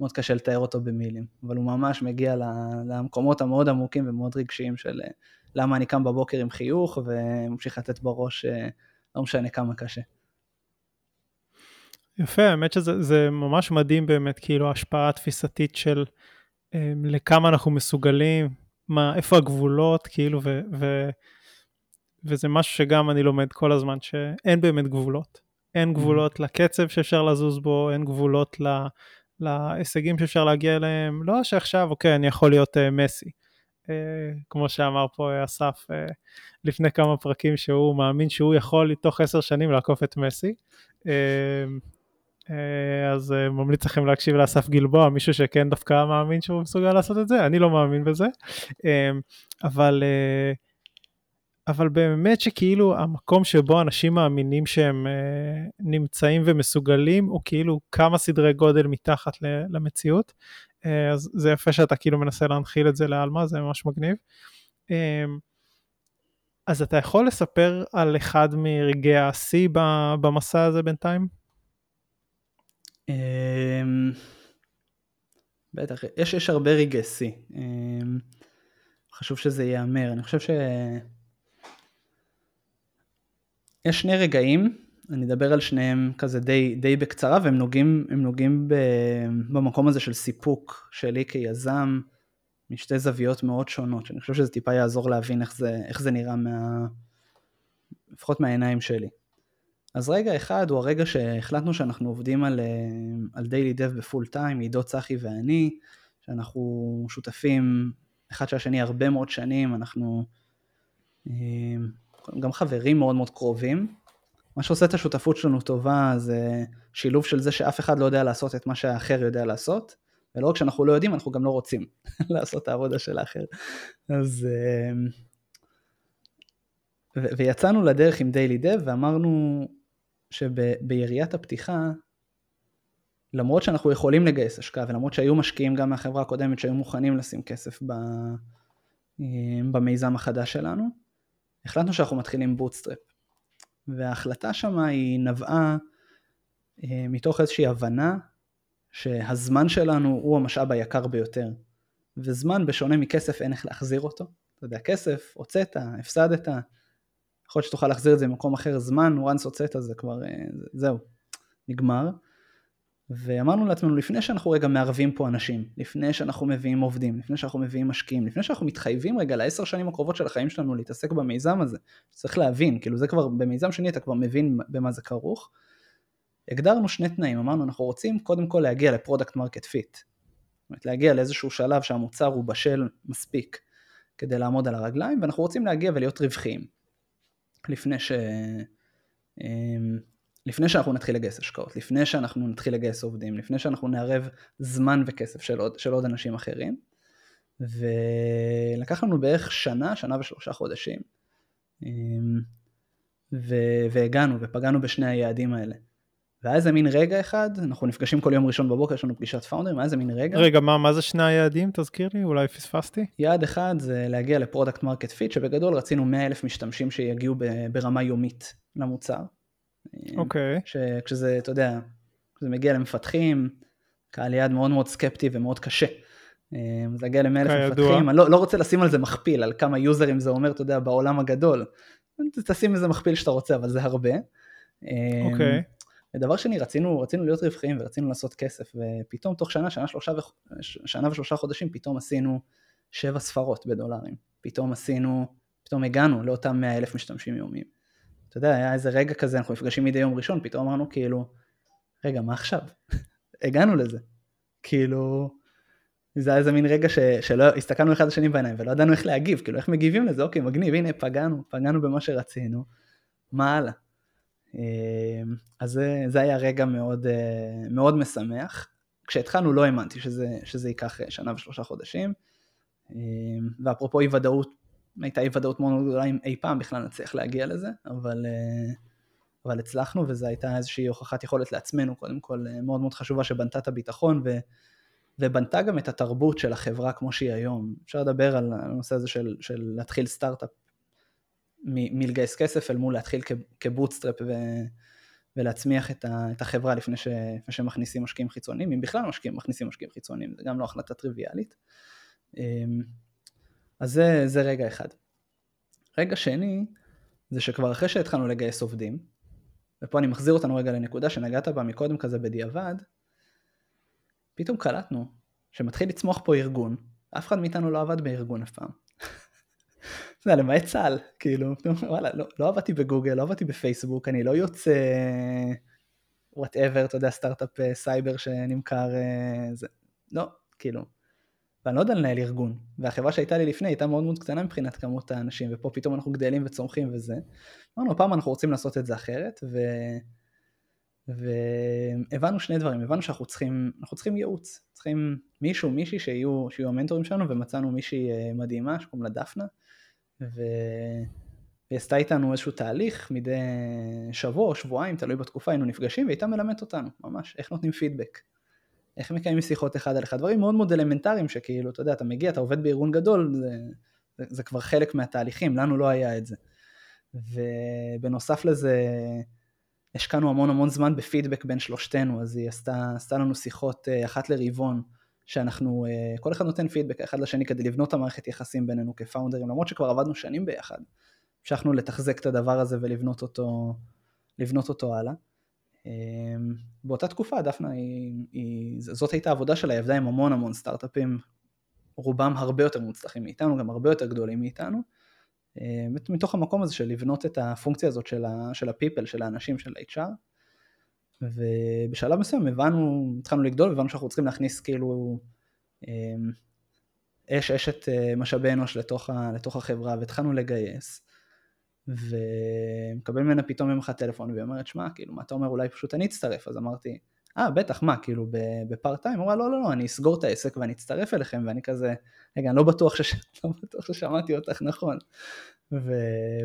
מאוד קשה לתאר אותו במילים. אבל הוא ממש מגיע למקומות המאוד עמוקים ומאוד רגשיים של למה אני קם בבוקר עם חיוך וממשיך לתת בראש, לא משנה כמה קשה. יפה, האמת שזה ממש מדהים באמת, כאילו ההשפעה התפיסתית של um, לכמה אנחנו מסוגלים, מה, איפה הגבולות, כאילו, ו, ו, וזה משהו שגם אני לומד כל הזמן, שאין באמת גבולות. אין mm-hmm. גבולות mm-hmm. לקצב שאפשר לזוז בו, אין גבולות ל, להישגים שאפשר להגיע אליהם. לא שעכשיו, אוקיי, אני יכול להיות uh, מסי. Uh, כמו שאמר פה אסף uh, לפני כמה פרקים, שהוא מאמין שהוא יכול תוך עשר שנים לעקוף את מסי. Uh, אה, אז אה, ממליץ לכם להקשיב לאסף גלבוע, מישהו שכן דווקא מאמין שהוא מסוגל לעשות את זה, אני לא מאמין בזה. אה, אבל, אבל באמת שכאילו המקום שבו אנשים מאמינים שהם נמצאים ומסוגלים, הוא כאילו כמה סדרי גודל מתחת למציאות. אז זה יפה שאתה כאילו מנסה להנחיל את זה לעלמה, זה ממש מגניב. אז אתה יכול לספר על אחד מרגעי השיא במסע הזה בינתיים? בטח, יש, יש הרבה רגעי שיא. חשוב שזה ייאמר. אני חושב ש... יש שני רגעים, אני אדבר על שניהם כזה די, די בקצרה, והם נוגעים, נוגעים ב, במקום הזה של סיפוק שלי כיזם, משתי זוויות מאוד שונות, שאני חושב שזה טיפה יעזור להבין איך זה, איך זה נראה מה... לפחות מהעיניים שלי. אז רגע אחד הוא הרגע שהחלטנו שאנחנו עובדים על, על דיילי דב בפול טיים, עידו צחי ואני, שאנחנו שותפים אחד של השני הרבה מאוד שנים, אנחנו אה, גם חברים מאוד מאוד קרובים. מה שעושה את השותפות שלנו טובה זה שילוב של זה שאף אחד לא יודע לעשות את מה שהאחר יודע לעשות, ולא רק שאנחנו לא יודעים, אנחנו גם לא רוצים לעשות את העבודה של האחר. אז... אה, ויצאנו לדרך עם דיילי דב ואמרנו שביריית הפתיחה, למרות שאנחנו יכולים לגייס השקעה ולמרות שהיו משקיעים גם מהחברה הקודמת שהיו מוכנים לשים כסף ב, אה, במיזם החדש שלנו, החלטנו שאנחנו מתחילים bootstrap. וההחלטה שמה היא נבעה אה, מתוך איזושהי הבנה שהזמן שלנו הוא המשאב היקר ביותר. וזמן בשונה מכסף אין איך להחזיר אותו. אתה יודע, כסף, הוצאת, הפסדת, יכול להיות שתוכל להחזיר את זה במקום אחר, זמן, once הוצאת זה כבר, אה, זהו, נגמר. ואמרנו לעצמנו, לפני שאנחנו רגע מערבים פה אנשים, לפני שאנחנו מביאים עובדים, לפני שאנחנו מביאים משקיעים, לפני שאנחנו מתחייבים רגע לעשר שנים הקרובות של החיים שלנו להתעסק במיזם הזה, צריך להבין, כאילו זה כבר, במיזם שני אתה כבר מבין במה זה כרוך. הגדרנו שני תנאים, אמרנו אנחנו רוצים קודם כל להגיע ל product market fit. זאת אומרת להגיע לאיזשהו שלב שהמוצר הוא בשל מספיק כדי לעמוד על הרגליים, ואנחנו רוצים להגיע ולהיות רווחיים. לפני ש... לפני שאנחנו נתחיל לגייס השקעות, לפני שאנחנו נתחיל לגייס עובדים, לפני שאנחנו נערב זמן וכסף של עוד, של עוד אנשים אחרים. ולקח לנו בערך שנה, שנה ושלושה חודשים, אמ, ו- והגענו ופגענו בשני היעדים האלה. והיה איזה מין רגע אחד, אנחנו נפגשים כל יום ראשון בבוקר, יש לנו פגישת פאונדרים, היה איזה מין רגע. רגע, מה, מה זה שני היעדים? תזכיר לי, אולי פספסתי. יעד אחד זה להגיע ל product market fit, שבגדול רצינו 100 אלף משתמשים שיגיעו ברמה יומית למוצר. אוקיי. Okay. כשזה, אתה יודע, כשזה מגיע למפתחים, קהל יעד מאוד מאוד סקפטי ומאוד קשה. זה יגיע ל-100 אלף מפתחים, אני לא, לא רוצה לשים על זה מכפיל, על כמה יוזרים זה אומר, אתה יודע, בעולם הגדול. תשים איזה מכפיל שאתה רוצה, אבל זה הרבה. אוקיי. Okay. ודבר שני, רצינו, רצינו להיות רווחיים ורצינו לעשות כסף, ופתאום תוך שנה, שנה, שלושה ו... שנה ושלושה חודשים, פתאום עשינו שבע ספרות בדולרים. פתאום עשינו, פתאום הגענו לאותם מאה אלף משתמשים יומיים. אתה יודע, היה איזה רגע כזה, אנחנו נפגשים מדי יום ראשון, פתאום אמרנו כאילו, רגע, מה עכשיו? הגענו לזה. כאילו, זה היה איזה מין רגע ש, שלא, הסתכלנו אחד לשני בעיניים ולא ידענו איך להגיב, כאילו איך מגיבים לזה, אוקיי, מגניב, הנה, פגענו, פגענו במה שרצינו, מה הלאה? אמ, אז זה, זה היה רגע מאוד, אה, מאוד משמח. כשהתחלנו לא האמנתי שזה, שזה ייקח אה, שנה ושלושה חודשים. אמ, ואפרופו אי ודאות, הייתה אי ודאות מאוד גדולה אם אי פעם בכלל נצליח להגיע לזה, אבל, אה, אבל הצלחנו וזו הייתה איזושהי הוכחת יכולת לעצמנו, קודם כל מאוד מאוד חשובה שבנתה את הביטחון ו, ובנתה גם את התרבות של החברה כמו שהיא היום. אפשר לדבר על הנושא הזה של, של להתחיל סטארט-אפ מלגייס כסף אל מול להתחיל כבוטסטראפ ו... ולהצמיח את, ה, את החברה לפני, ש, לפני שמכניסים משקיעים חיצוניים, אם בכלל משקיעים, מכניסים משקיעים חיצוניים, זה גם לא החלטה טריוויאלית. אז זה, זה רגע אחד. רגע שני, זה שכבר אחרי שהתחלנו לגייס עובדים, ופה אני מחזיר אותנו רגע לנקודה שנגעת בה מקודם כזה בדיעבד, פתאום קלטנו שמתחיל לצמוח פה ארגון, אף אחד מאיתנו לא עבד בארגון אף פעם. אתה יודע, למעט צה"ל, כאילו, וואלה, לא, לא עבדתי בגוגל, לא עבדתי בפייסבוק, אני לא יוצא, whatever, אתה יודע, סטארט-אפ אה, סייבר שנמכר, אה, זה, לא, כאילו, ואני לא יודע לנהל ארגון, והחברה שהייתה לי לפני הייתה מאוד מאוד קטנה מבחינת כמות האנשים, ופה פתאום אנחנו גדלים וצומחים וזה. אמרנו, הפעם אנחנו רוצים לעשות את זה אחרת, ו... והבנו שני דברים, הבנו שאנחנו צריכים, אנחנו צריכים ייעוץ, צריכים מישהו, מישהי שיהיו, שיהיו המנטורים שלנו, ומצאנו מישהי אה, מדהימה שקוראים לה דפנה, והיא עשתה איתנו איזשהו תהליך מדי שבוע או שבועיים, תלוי בתקופה, היינו נפגשים והיא הייתה מלמדת אותנו, ממש, איך נותנים פידבק. איך מקיימים שיחות אחד על אחד, דברים מאוד מאוד אלמנטריים שכאילו, אתה יודע, אתה מגיע, אתה עובד בארגון גדול, זה, זה, זה כבר חלק מהתהליכים, לנו לא היה את זה. ובנוסף לזה השקענו המון המון זמן בפידבק בין שלושתנו, אז היא עשתה, עשתה לנו שיחות אה, אחת לרבעון, שאנחנו, אה, כל אחד נותן פידבק אחד לשני כדי לבנות את המערכת יחסים בינינו כפאונדרים, למרות שכבר עבדנו שנים ביחד. המשכנו לתחזק את הדבר הזה ולבנות אותו, אותו הלאה. אמ, באותה תקופה דפנה, היא, היא, זאת הייתה העבודה שלה, היא עבדה עם המון המון סטארט-אפים, רובם הרבה יותר מוצלחים מאיתנו, גם הרבה יותר גדולים מאיתנו. אמ, מתוך המקום הזה של לבנות את הפונקציה הזאת של, ה, של ה-people, של האנשים, של ה-HR. ובשלב מסוים הבנו, התחלנו לגדול, הבנו שאנחנו צריכים להכניס כאילו אמ, אש אשת אה, משאבי אנוש לתוך, לתוך החברה, והתחלנו לגייס. ומקבל ממנה פתאום יום אחד טלפון והיא אומרת שמע כאילו מה אתה אומר? אולי פשוט אני אצטרף. אז אמרתי אה בטח מה כאילו בפארט טיים, אמרה לא לא לא אני אסגור את העסק ואני אצטרף אליכם. ואני כזה רגע אני לא בטוח, שש... לא בטוח ששמעתי אותך נכון. ו...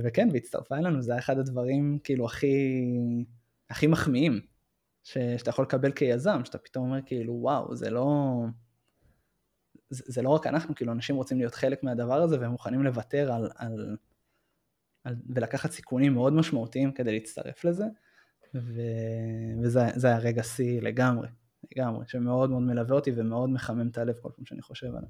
וכן והצטרפה אלינו זה היה אחד הדברים כאילו הכי הכי מחמיאים ש... שאתה יכול לקבל כיזם שאתה פתאום אומר כאילו וואו זה לא זה, זה לא רק אנחנו כאילו אנשים רוצים להיות חלק מהדבר הזה והם מוכנים לוותר על, על ולקחת סיכונים מאוד משמעותיים כדי להצטרף לזה, ו... וזה היה רגע שיא לגמרי, לגמרי, שמאוד מאוד מלווה אותי ומאוד מחמם את הלב כל פעם שאני חושב עליו.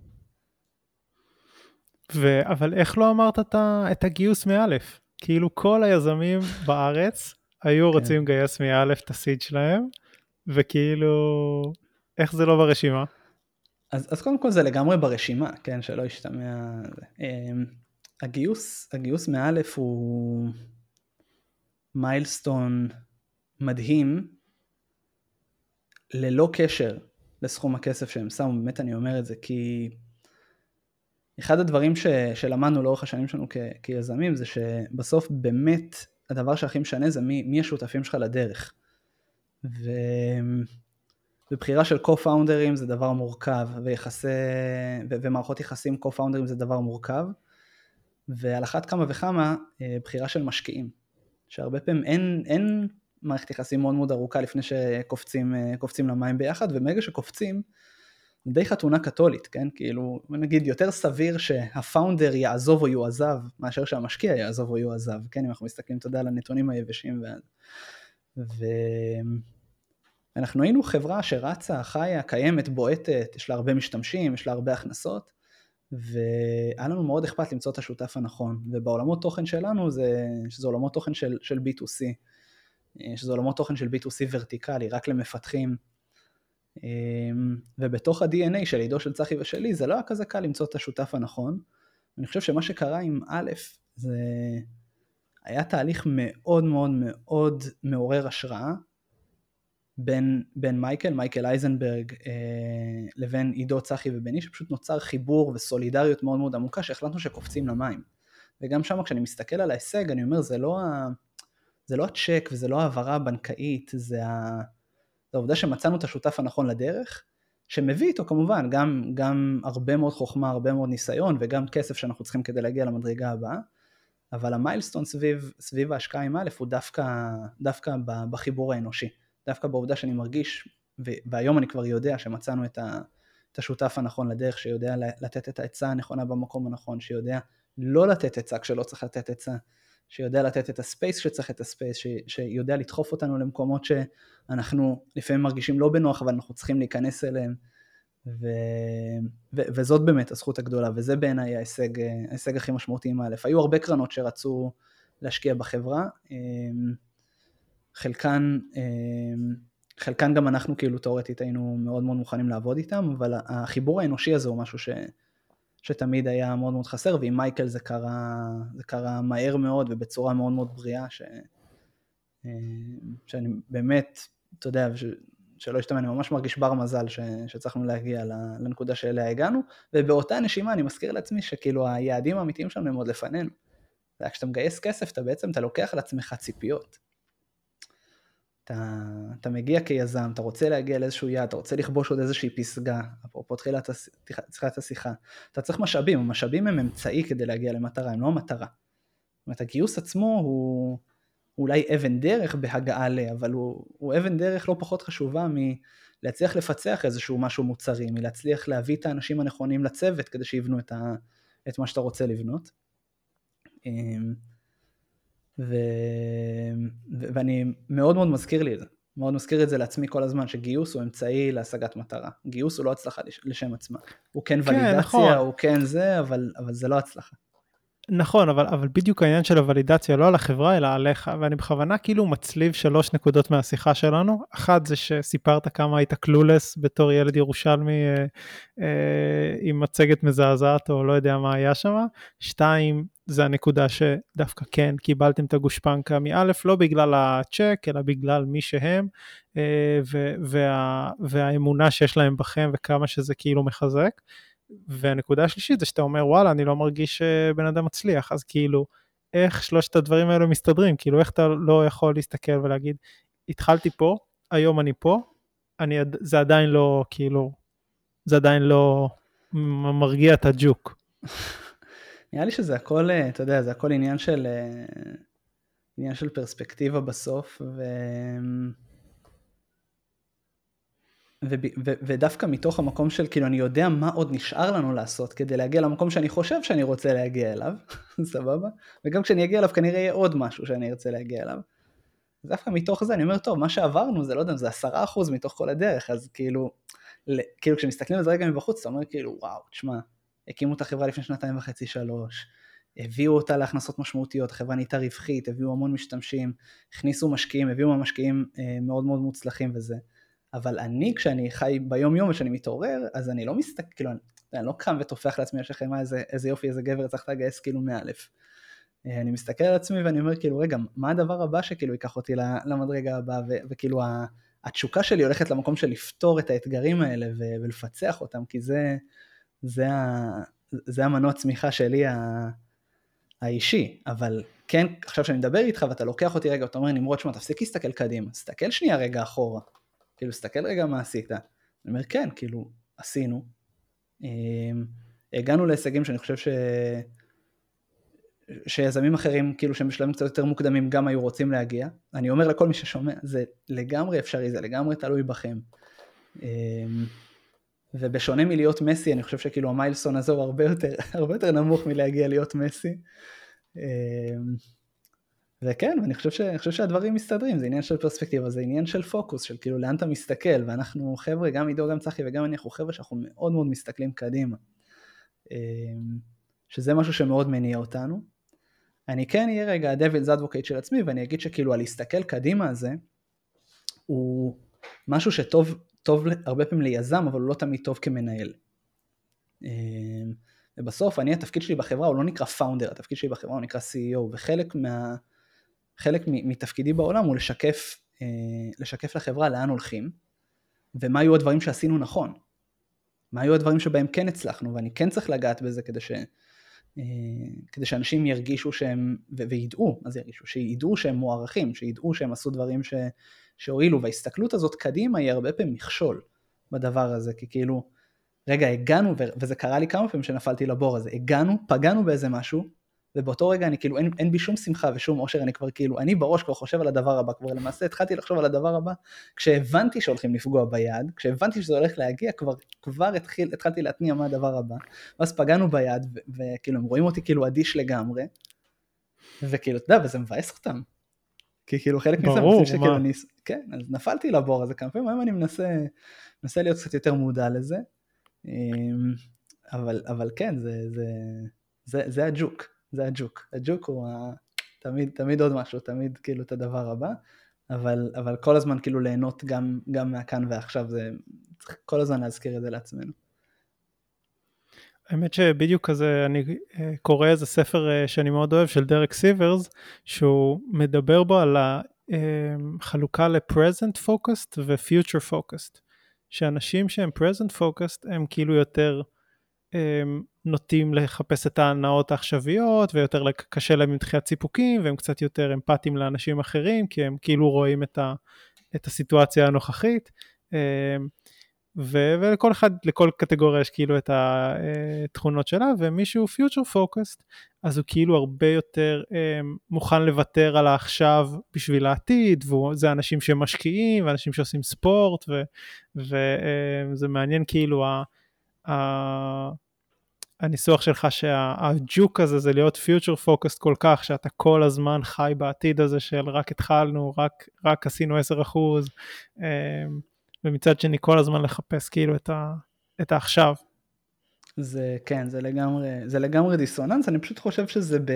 ו... אבל איך לא אמרת את, ה... את הגיוס מאלף? כאילו כל היזמים בארץ היו כן. רוצים לגייס מאלף את הסיד שלהם, וכאילו, איך זה לא ברשימה? אז, אז קודם כל זה לגמרי ברשימה, כן, שלא ישתמע... הגיוס, הגיוס מאלף הוא מיילסטון מדהים, ללא קשר לסכום הכסף שהם שמו, באמת אני אומר את זה, כי אחד הדברים ש, שלמדנו לאורך השנים שלנו כ, כיזמים זה שבסוף באמת הדבר שהכי משנה זה מי, מי השותפים שלך לדרך. ו... ובחירה של co-founders זה דבר מורכב, ויחסי, ו, ומערכות יחסים co-founders זה דבר מורכב. ועל אחת כמה וכמה אה, בחירה של משקיעים, שהרבה פעמים אין, אין מערכת יחסים מאוד מאוד ארוכה לפני שקופצים אה, למים ביחד, ומרגע שקופצים, די חתונה קתולית, כן? כאילו, נגיד יותר סביר שהפאונדר יעזוב או יועזב, מאשר שהמשקיע יעזוב או יועזב, כן? אם אנחנו מסתכלים, אתה יודע, על הנתונים היבשים ואז... ו... אנחנו היינו חברה שרצה, חיה, קיימת, בועטת, יש לה הרבה משתמשים, יש לה הרבה הכנסות, והיה לנו מאוד אכפת למצוא את השותף הנכון, ובעולמות תוכן שלנו זה, שזה עולמות תוכן של, של B2C, אה, שזה עולמות תוכן של B2C ורטיקלי, רק למפתחים, אמ, ובתוך ה-DNA של עידו של צחי ושלי זה לא היה כזה קל למצוא את השותף הנכון, אני חושב שמה שקרה עם א', זה היה תהליך מאוד מאוד מאוד מעורר השראה, בין, בין מייקל, מייקל אייזנברג, אה, לבין עידו צחי ובני, שפשוט נוצר חיבור וסולידריות מאוד מאוד עמוקה, שהחלטנו שקופצים למים. וגם שם כשאני מסתכל על ההישג, אני אומר, זה לא, ה, זה לא הצ'ק וזה לא העברה הבנקאית, זה, ה, העובדה שמצאנו את השותף הנכון לדרך, שמביא איתו כמובן גם, גם הרבה מאוד חוכמה, הרבה מאוד ניסיון, וגם כסף שאנחנו צריכים כדי להגיע למדרגה הבאה. אבל המיילסטון סביב, סביב ההשקעה עם א' הוא דווקא, דווקא בחיבור האנושי. דווקא בעובדה שאני מרגיש, והיום אני כבר יודע שמצאנו את, ה, את השותף הנכון לדרך, שיודע לתת את העצה הנכונה במקום הנכון, שיודע לא לתת עצה כשלא צריך לתת עצה, שיודע לתת את הספייס כשצריך את הספייס, ש, שיודע לדחוף אותנו למקומות שאנחנו לפעמים מרגישים לא בנוח, אבל אנחנו צריכים להיכנס אליהם. ו... ו... וזאת באמת הזכות הגדולה, וזה בעיניי ההישג, ההישג הכי משמעותי עם א'. היו הרבה קרנות שרצו להשקיע בחברה, אמ, חלקן, אמ, חלקן גם אנחנו כאילו תאורטית היינו מאוד מאוד מוכנים לעבוד איתם, אבל החיבור האנושי הזה הוא משהו ש, שתמיד היה מאוד מאוד חסר, ועם מייקל זה קרה, זה קרה מהר מאוד ובצורה מאוד מאוד בריאה, ש, אמ, שאני באמת, אתה יודע, ש, שלא ישתמע, אני ממש מרגיש בר מזל ש, שצריכנו להגיע לנקודה שאליה הגענו, ובאותה נשימה אני מזכיר לעצמי שכאילו היעדים האמיתיים שלנו הם עוד לפנינו. וכשאתה מגייס כסף, אתה בעצם, אתה לוקח על עצמך ציפיות. אתה, אתה מגיע כיזם, אתה רוצה להגיע לאיזשהו יעד, אתה רוצה לכבוש עוד איזושהי פסגה, אפרופו תחילת תחילת השיחה, אתה צריך משאבים, המשאבים הם אמצעי כדי להגיע למטרה, הם לא המטרה. זאת אומרת, הגיוס עצמו הוא אולי אבן דרך בהגעה ל, אבל הוא, הוא אבן דרך לא פחות חשובה מלהצליח לפצח איזשהו משהו מוצרי, מלהצליח להביא את האנשים הנכונים לצוות כדי שיבנו את, ה, את מה שאתה רוצה לבנות. ו... ו... ואני מאוד מאוד מזכיר לי את זה, מאוד מזכיר את זה לעצמי כל הזמן, שגיוס הוא אמצעי להשגת מטרה. גיוס הוא לא הצלחה לשם עצמה. הוא כן, כן ולידציה, נכון. הוא כן זה, אבל, אבל זה לא הצלחה. נכון, אבל, אבל בדיוק העניין של הוולידציה לא על החברה אלא עליך, ואני בכוונה כאילו מצליב שלוש נקודות מהשיחה שלנו. אחת זה שסיפרת כמה היית קלולס בתור ילד ירושלמי אה, אה, עם מצגת מזעזעת או לא יודע מה היה שם. שתיים, זה הנקודה שדווקא כן קיבלתם את הגושפנקה מאלף, לא בגלל הצ'ק, אלא בגלל מי שהם, אה, וה, והאמונה שיש להם בכם וכמה שזה כאילו מחזק. והנקודה השלישית זה שאתה אומר וואלה אני לא מרגיש שבן אדם מצליח אז כאילו איך שלושת הדברים האלו מסתדרים כאילו איך אתה לא יכול להסתכל ולהגיד התחלתי פה היום אני פה אני זה עדיין לא כאילו זה עדיין לא מרגיע את הג'וק. נראה לי שזה הכל אתה יודע זה הכל עניין של עניין של פרספקטיבה בסוף. ו... ודווקא מתוך המקום של כאילו אני יודע מה עוד נשאר לנו לעשות כדי להגיע למקום שאני חושב שאני רוצה להגיע אליו, סבבה? וגם כשאני אגיע אליו כנראה יהיה עוד משהו שאני ארצה להגיע אליו. דווקא מתוך זה אני אומר טוב מה שעברנו זה לא יודע זה עשרה אחוז מתוך כל הדרך אז כאילו כאילו כשמסתכלים על זה רגע מבחוץ אתה אומר כאילו וואו תשמע הקימו את החברה לפני שנתיים וחצי שלוש הביאו אותה להכנסות משמעותיות, החברה נהייתה רווחית, הביאו המון משתמשים, הכניסו משקיעים, הביאו משקיעים אה, מאוד מאוד מוצלחים וזה. אבל אני כשאני חי ביום יום וכשאני מתעורר אז אני לא מסתכל, כאילו אני, אני לא קם וטופח לעצמי על שכם איזה, איזה יופי איזה גבר צריך לגייס כאילו מאלף. אה, אני מסתכל על עצמי ואני אומר כאילו רגע מה הדבר הבא שכאילו ייקח אותי למדרגה הבאה? וכאילו התשוקה שלי הולכת למקום של לפתור את האתגרים האלה ולפצח אותם כי זה, זה, ה, זה המנוע צמיחה שלי האישי. אבל כן עכשיו שאני מדבר איתך ואתה לוקח אותי רגע אתה אומר נמרוד שמע תפסיק להסתכל קדימה תסתכל שנייה רגע אחורה כאילו, תסתכל רגע מה עשית. אני אומר, כן, כאילו, עשינו. אמ, הגענו להישגים שאני חושב ש... שיזמים אחרים, כאילו שהם בשלבים קצת יותר מוקדמים, גם היו רוצים להגיע. אני אומר לכל מי ששומע, זה לגמרי אפשרי, זה לגמרי תלוי בכם. אמ, ובשונה מלהיות מסי, אני חושב שכאילו המיילסון הזה הוא הרבה יותר, הרבה יותר נמוך מלהגיע להיות מסי. וכן, ואני חושב, ש, חושב שהדברים מסתדרים, זה עניין של פרספקטיבה, זה עניין של פוקוס, של כאילו לאן אתה מסתכל, ואנחנו חבר'ה, גם עידו, גם צחי וגם אני, אנחנו חבר'ה שאנחנו מאוד מאוד מסתכלים קדימה. אמ, שזה משהו שמאוד מניע אותנו. אני כן אהיה רגע הדבילס אדבוקייט של עצמי, ואני אגיד שכאילו הלהסתכל קדימה הזה, הוא משהו שטוב טוב הרבה פעמים ליזם, אבל הוא לא תמיד טוב כמנהל. אמ, ובסוף אני התפקיד שלי בחברה הוא לא נקרא פאונדר, התפקיד שלי בחברה הוא נקרא CEO, וחלק מה... חלק מתפקידי בעולם הוא לשקף, אה, לשקף לחברה לאן הולכים, ומה היו הדברים שעשינו נכון. מה היו הדברים שבהם כן הצלחנו, ואני כן צריך לגעת בזה כדי, ש, אה, כדי שאנשים ירגישו שהם, וידעו, מה זה ירגישו? שידעו שהם מוערכים, שידעו שהם עשו דברים ש, שהועילו, וההסתכלות הזאת קדימה היא הרבה פעמים מכשול בדבר הזה, כי כאילו, רגע, הגענו, וזה קרה לי כמה פעמים שנפלתי לבור הזה, הגענו, פגענו באיזה משהו, ובאותו רגע אני כאילו אין, אין בי שום שמחה ושום אושר, אני כבר כאילו, אני בראש כבר חושב על הדבר הבא, כבר למעשה התחלתי לחשוב על הדבר הבא, כשהבנתי שהולכים לפגוע ביד, כשהבנתי שזה הולך להגיע, כבר, כבר התחיל, התחלתי להתניע מה הדבר הבא, ואז פגענו ביד, וכאילו הם רואים אותי כאילו אדיש לגמרי, וכאילו, אתה יודע, וזה מבאס אותם. כי כאילו חלק מזה ברור, מה? אני, כן, אז נפלתי לבור הזה כמה פעמים, היום אני מנסה, מנסה להיות קצת יותר מודע לזה, אמ, אבל, אבל כן, זה, זה, זה, זה הג'וק. זה הג'וק. הג'וק הוא ה... תמיד, תמיד עוד משהו, תמיד כאילו את הדבר הבא, אבל, אבל כל הזמן כאילו ליהנות גם, גם מהכאן ועכשיו, זה צריך כל הזמן להזכיר את זה לעצמנו. האמת שבדיוק כזה אני אה, קורא איזה ספר אה, שאני מאוד אוהב של דרק סיברס שהוא מדבר בו על החלוקה אה, ל-present focused ו-future focused שאנשים שהם present focused הם כאילו יותר נוטים לחפש את ההנאות העכשוויות ויותר קשה להם עם דחיית סיפוקים והם קצת יותר אמפתיים לאנשים אחרים כי הם כאילו רואים את, ה, את הסיטואציה הנוכחית. אמ, ו, ולכל אחד, לכל קטגוריה יש כאילו את התכונות שלה ומישהו פיוטר פוקוסט אז הוא כאילו הרבה יותר אמ, מוכן לוותר על העכשיו בשביל העתיד וזה אנשים שמשקיעים ואנשים שעושים ספורט וזה אמ, מעניין כאילו הניסוח שלך שהג'וק הזה זה להיות פיוטר פוקוסט כל כך, שאתה כל הזמן חי בעתיד הזה של רק התחלנו, רק, רק עשינו 10 אחוז, ומצד שני כל הזמן לחפש כאילו את, ה, את העכשיו. זה כן, זה לגמרי, זה לגמרי דיסוננס, אני פשוט חושב שזה ב...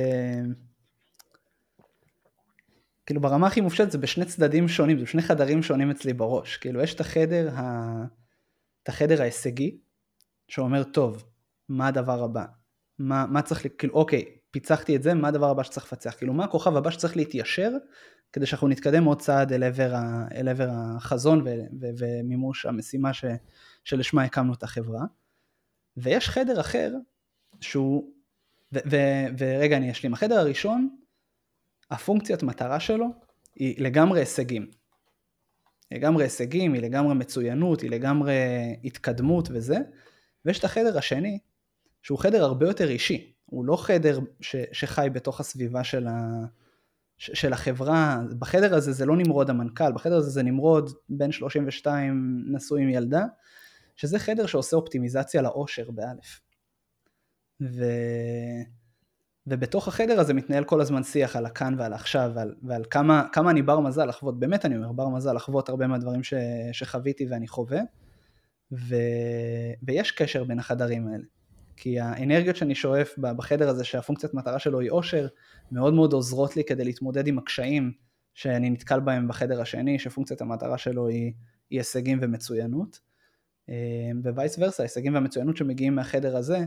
כאילו ברמה הכי מופשטת זה בשני צדדים שונים, זה בשני חדרים שונים אצלי בראש. כאילו יש את החדר, ה... את החדר ההישגי, שאומר, טוב, מה הדבר הבא? מה, מה צריך, כאילו, אוקיי, פיצחתי את זה, מה הדבר הבא שצריך לפצח? כאילו, מה הכוכב הבא שצריך להתיישר, כדי שאנחנו נתקדם עוד צעד אל עבר, ה... אל עבר החזון ו... ו... ומימוש המשימה ש... שלשמה הקמנו את החברה. ויש חדר אחר, שהוא, ו... ו... ורגע אני אשלים, החדר הראשון, הפונקציית מטרה שלו היא לגמרי הישגים. היא לגמרי הישגים, היא לגמרי מצוינות, היא לגמרי התקדמות וזה, ויש את החדר השני, שהוא חדר הרבה יותר אישי, הוא לא חדר ש, שחי בתוך הסביבה של, ה, של החברה, בחדר הזה זה לא נמרוד המנכ"ל, בחדר הזה זה נמרוד בן 32 נשוי עם ילדה, שזה חדר שעושה אופטימיזציה לאושר באלף. ו... ובתוך החדר הזה מתנהל כל הזמן שיח על הכאן ועל עכשיו ועל, ועל כמה, כמה אני בר מזל לחוות, באמת אני אומר, בר מזל לחוות הרבה מהדברים ש, שחוויתי ואני חווה, ו, ויש קשר בין החדרים האלה. כי האנרגיות שאני שואף בחדר הזה שהפונקציית מטרה שלו היא אושר, מאוד מאוד עוזרות לי כדי להתמודד עם הקשיים שאני נתקל בהם בחדר השני, שפונקציית המטרה שלו היא, היא הישגים ומצוינות. ווייס ורסה, ההישגים והמצוינות שמגיעים מהחדר הזה,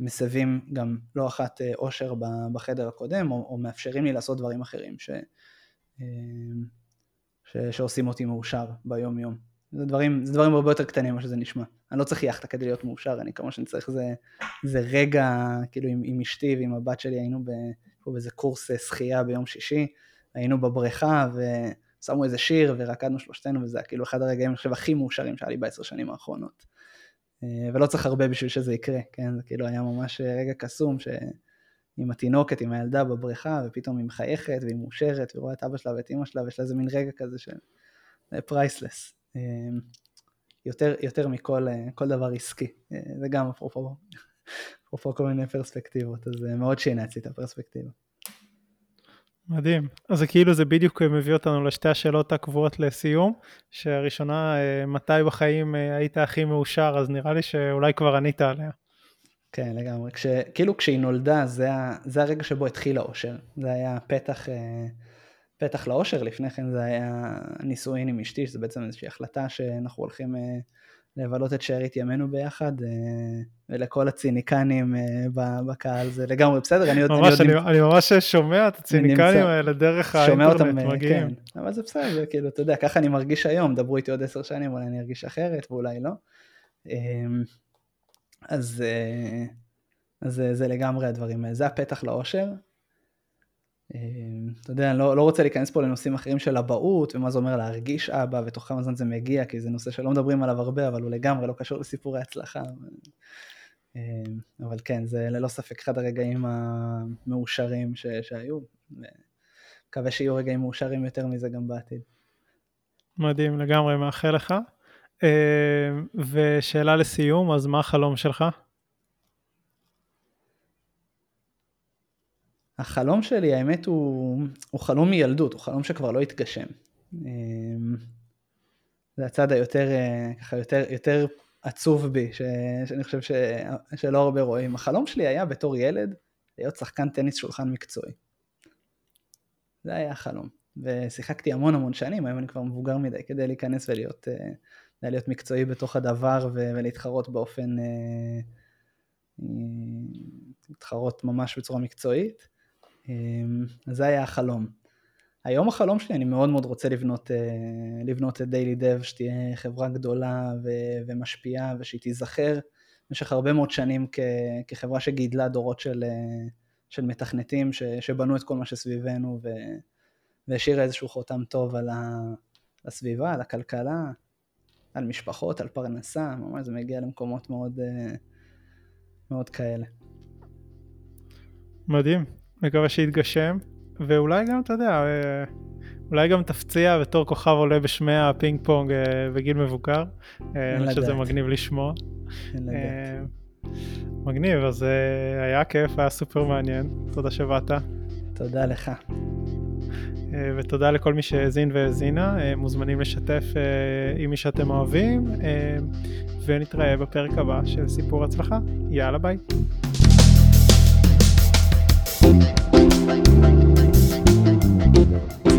מסבים גם לא אחת אה, אושר בחדר הקודם, או, או מאפשרים לי לעשות דברים אחרים ש, אה, ש, שעושים אותי מאושר ביום יום. זה דברים, זה דברים הרבה יותר קטנים ממה שזה נשמע. אני לא צריך יאכטה כדי להיות מאושר, אני כמה שאני צריך זה, זה רגע, כאילו עם, עם אשתי ועם הבת שלי היינו באיזה קורס אה, שחייה ביום שישי, היינו בבריכה ושמו איזה שיר ורקדנו שלושתנו וזה היה כאילו אחד הרגעים אני חושב הכי מאושרים שהיה לי בעשר שנים האחרונות. אה, ולא צריך הרבה בשביל שזה יקרה, כן? זה כאילו היה ממש אה, רגע קסום ש... עם התינוקת, עם הילדה בבריכה, ופתאום היא מחייכת והיא מאושרת, ורואה את אבא שלה ואת אימא שלה, ויש לה איזה מין רגע כזה של פרייסלס. אה, יותר, יותר מכל כל דבר עסקי, זה גם אפרופו, אפרופו כל מיני פרספקטיבות, אז מאוד שינה את הפרספקטיבה. מדהים. אז זה כאילו זה בדיוק מביא אותנו לשתי השאלות הקבועות לסיום, שהראשונה, אה, מתי בחיים אה, היית הכי מאושר, אז נראה לי שאולי כבר ענית עליה. כן, לגמרי. כש, כאילו כשהיא נולדה, זה, זה הרגע שבו התחיל האושר. זה היה פתח, אה, פתח לאושר, לפני כן זה היה נישואין עם אשתי, שזה בעצם איזושהי החלטה שאנחנו הולכים לבלות את שארית ימינו ביחד, אה, ולכל הציניקנים אה, בקהל זה לגמרי בסדר, אני עוד... ממש, אני, אני, אני ממש שומע את הציניקנים האלה דרך האינטרנט אותם, אה, מגיעים. כן, אבל זה בסדר, כאילו, אתה יודע, ככה אני מרגיש היום, דברו איתי עוד עשר שנים, אולי אני ארגיש אחרת ואולי לא. אמ, אז, אז זה, זה לגמרי הדברים האלה, זה הפתח לאושר, אתה יודע, אני לא, לא רוצה להיכנס פה לנושאים אחרים של אבהות ומה זה אומר להרגיש אבא ותוך כמה זמן זה מגיע, כי זה נושא שלא מדברים עליו הרבה, אבל הוא לגמרי לא קשור לסיפורי הצלחה. אמ, אבל כן, זה ללא ספק אחד הרגעים המאושרים ש, שהיו. מקווה שיהיו רגעים מאושרים יותר מזה גם בעתיד. מדהים, לגמרי מאחל לך. אמ, ושאלה לסיום, אז מה החלום שלך? החלום שלי, האמת, הוא, הוא חלום מילדות, הוא חלום שכבר לא התגשם. אמ, זה הצד היותר, אה, ככה יותר, יותר עצוב בי, ש, שאני חושב ש, שלא הרבה רואים. החלום שלי היה בתור ילד להיות שחקן טניס שולחן מקצועי. זה היה החלום. ושיחקתי המון המון שנים, היום אני כבר מבוגר מדי כדי להיכנס ולהיות אה, להיות מקצועי בתוך הדבר ולהתחרות באופן, אה, להתחרות ממש בצורה מקצועית. אמ, זה היה החלום. היום החלום שלי, אני מאוד מאוד רוצה לבנות, אה, לבנות את דיילי דב, שתהיה חברה גדולה ו- ומשפיעה ושהיא תיזכר במשך הרבה מאוד שנים כ- כחברה שגידלה דורות של, אה, של מתכנתים ש- שבנו את כל מה שסביבנו ו- והשאירה איזשהו חותם טוב על הסביבה, על הכלכלה, על משפחות, על פרנסה, ממש זה מגיע למקומות מאוד, אה, מאוד כאלה. מדהים. מקווה שיתגשם, ואולי גם, אתה יודע, אה, אולי גם תפציע בתור כוכב עולה בשמי הפינג פונג אה, בגיל מבוגר. אה, אני חושב שזה מגניב לשמוע. מגניב, אז היה כיף, היה סופר מעניין, תודה שבאת. תודה לך. ותודה לכל מי שהאזין והאזינה, מוזמנים לשתף עם מי שאתם אוהבים, ונתראה בפרק הבא של סיפור הצלחה. יאללה ביי. Thank you.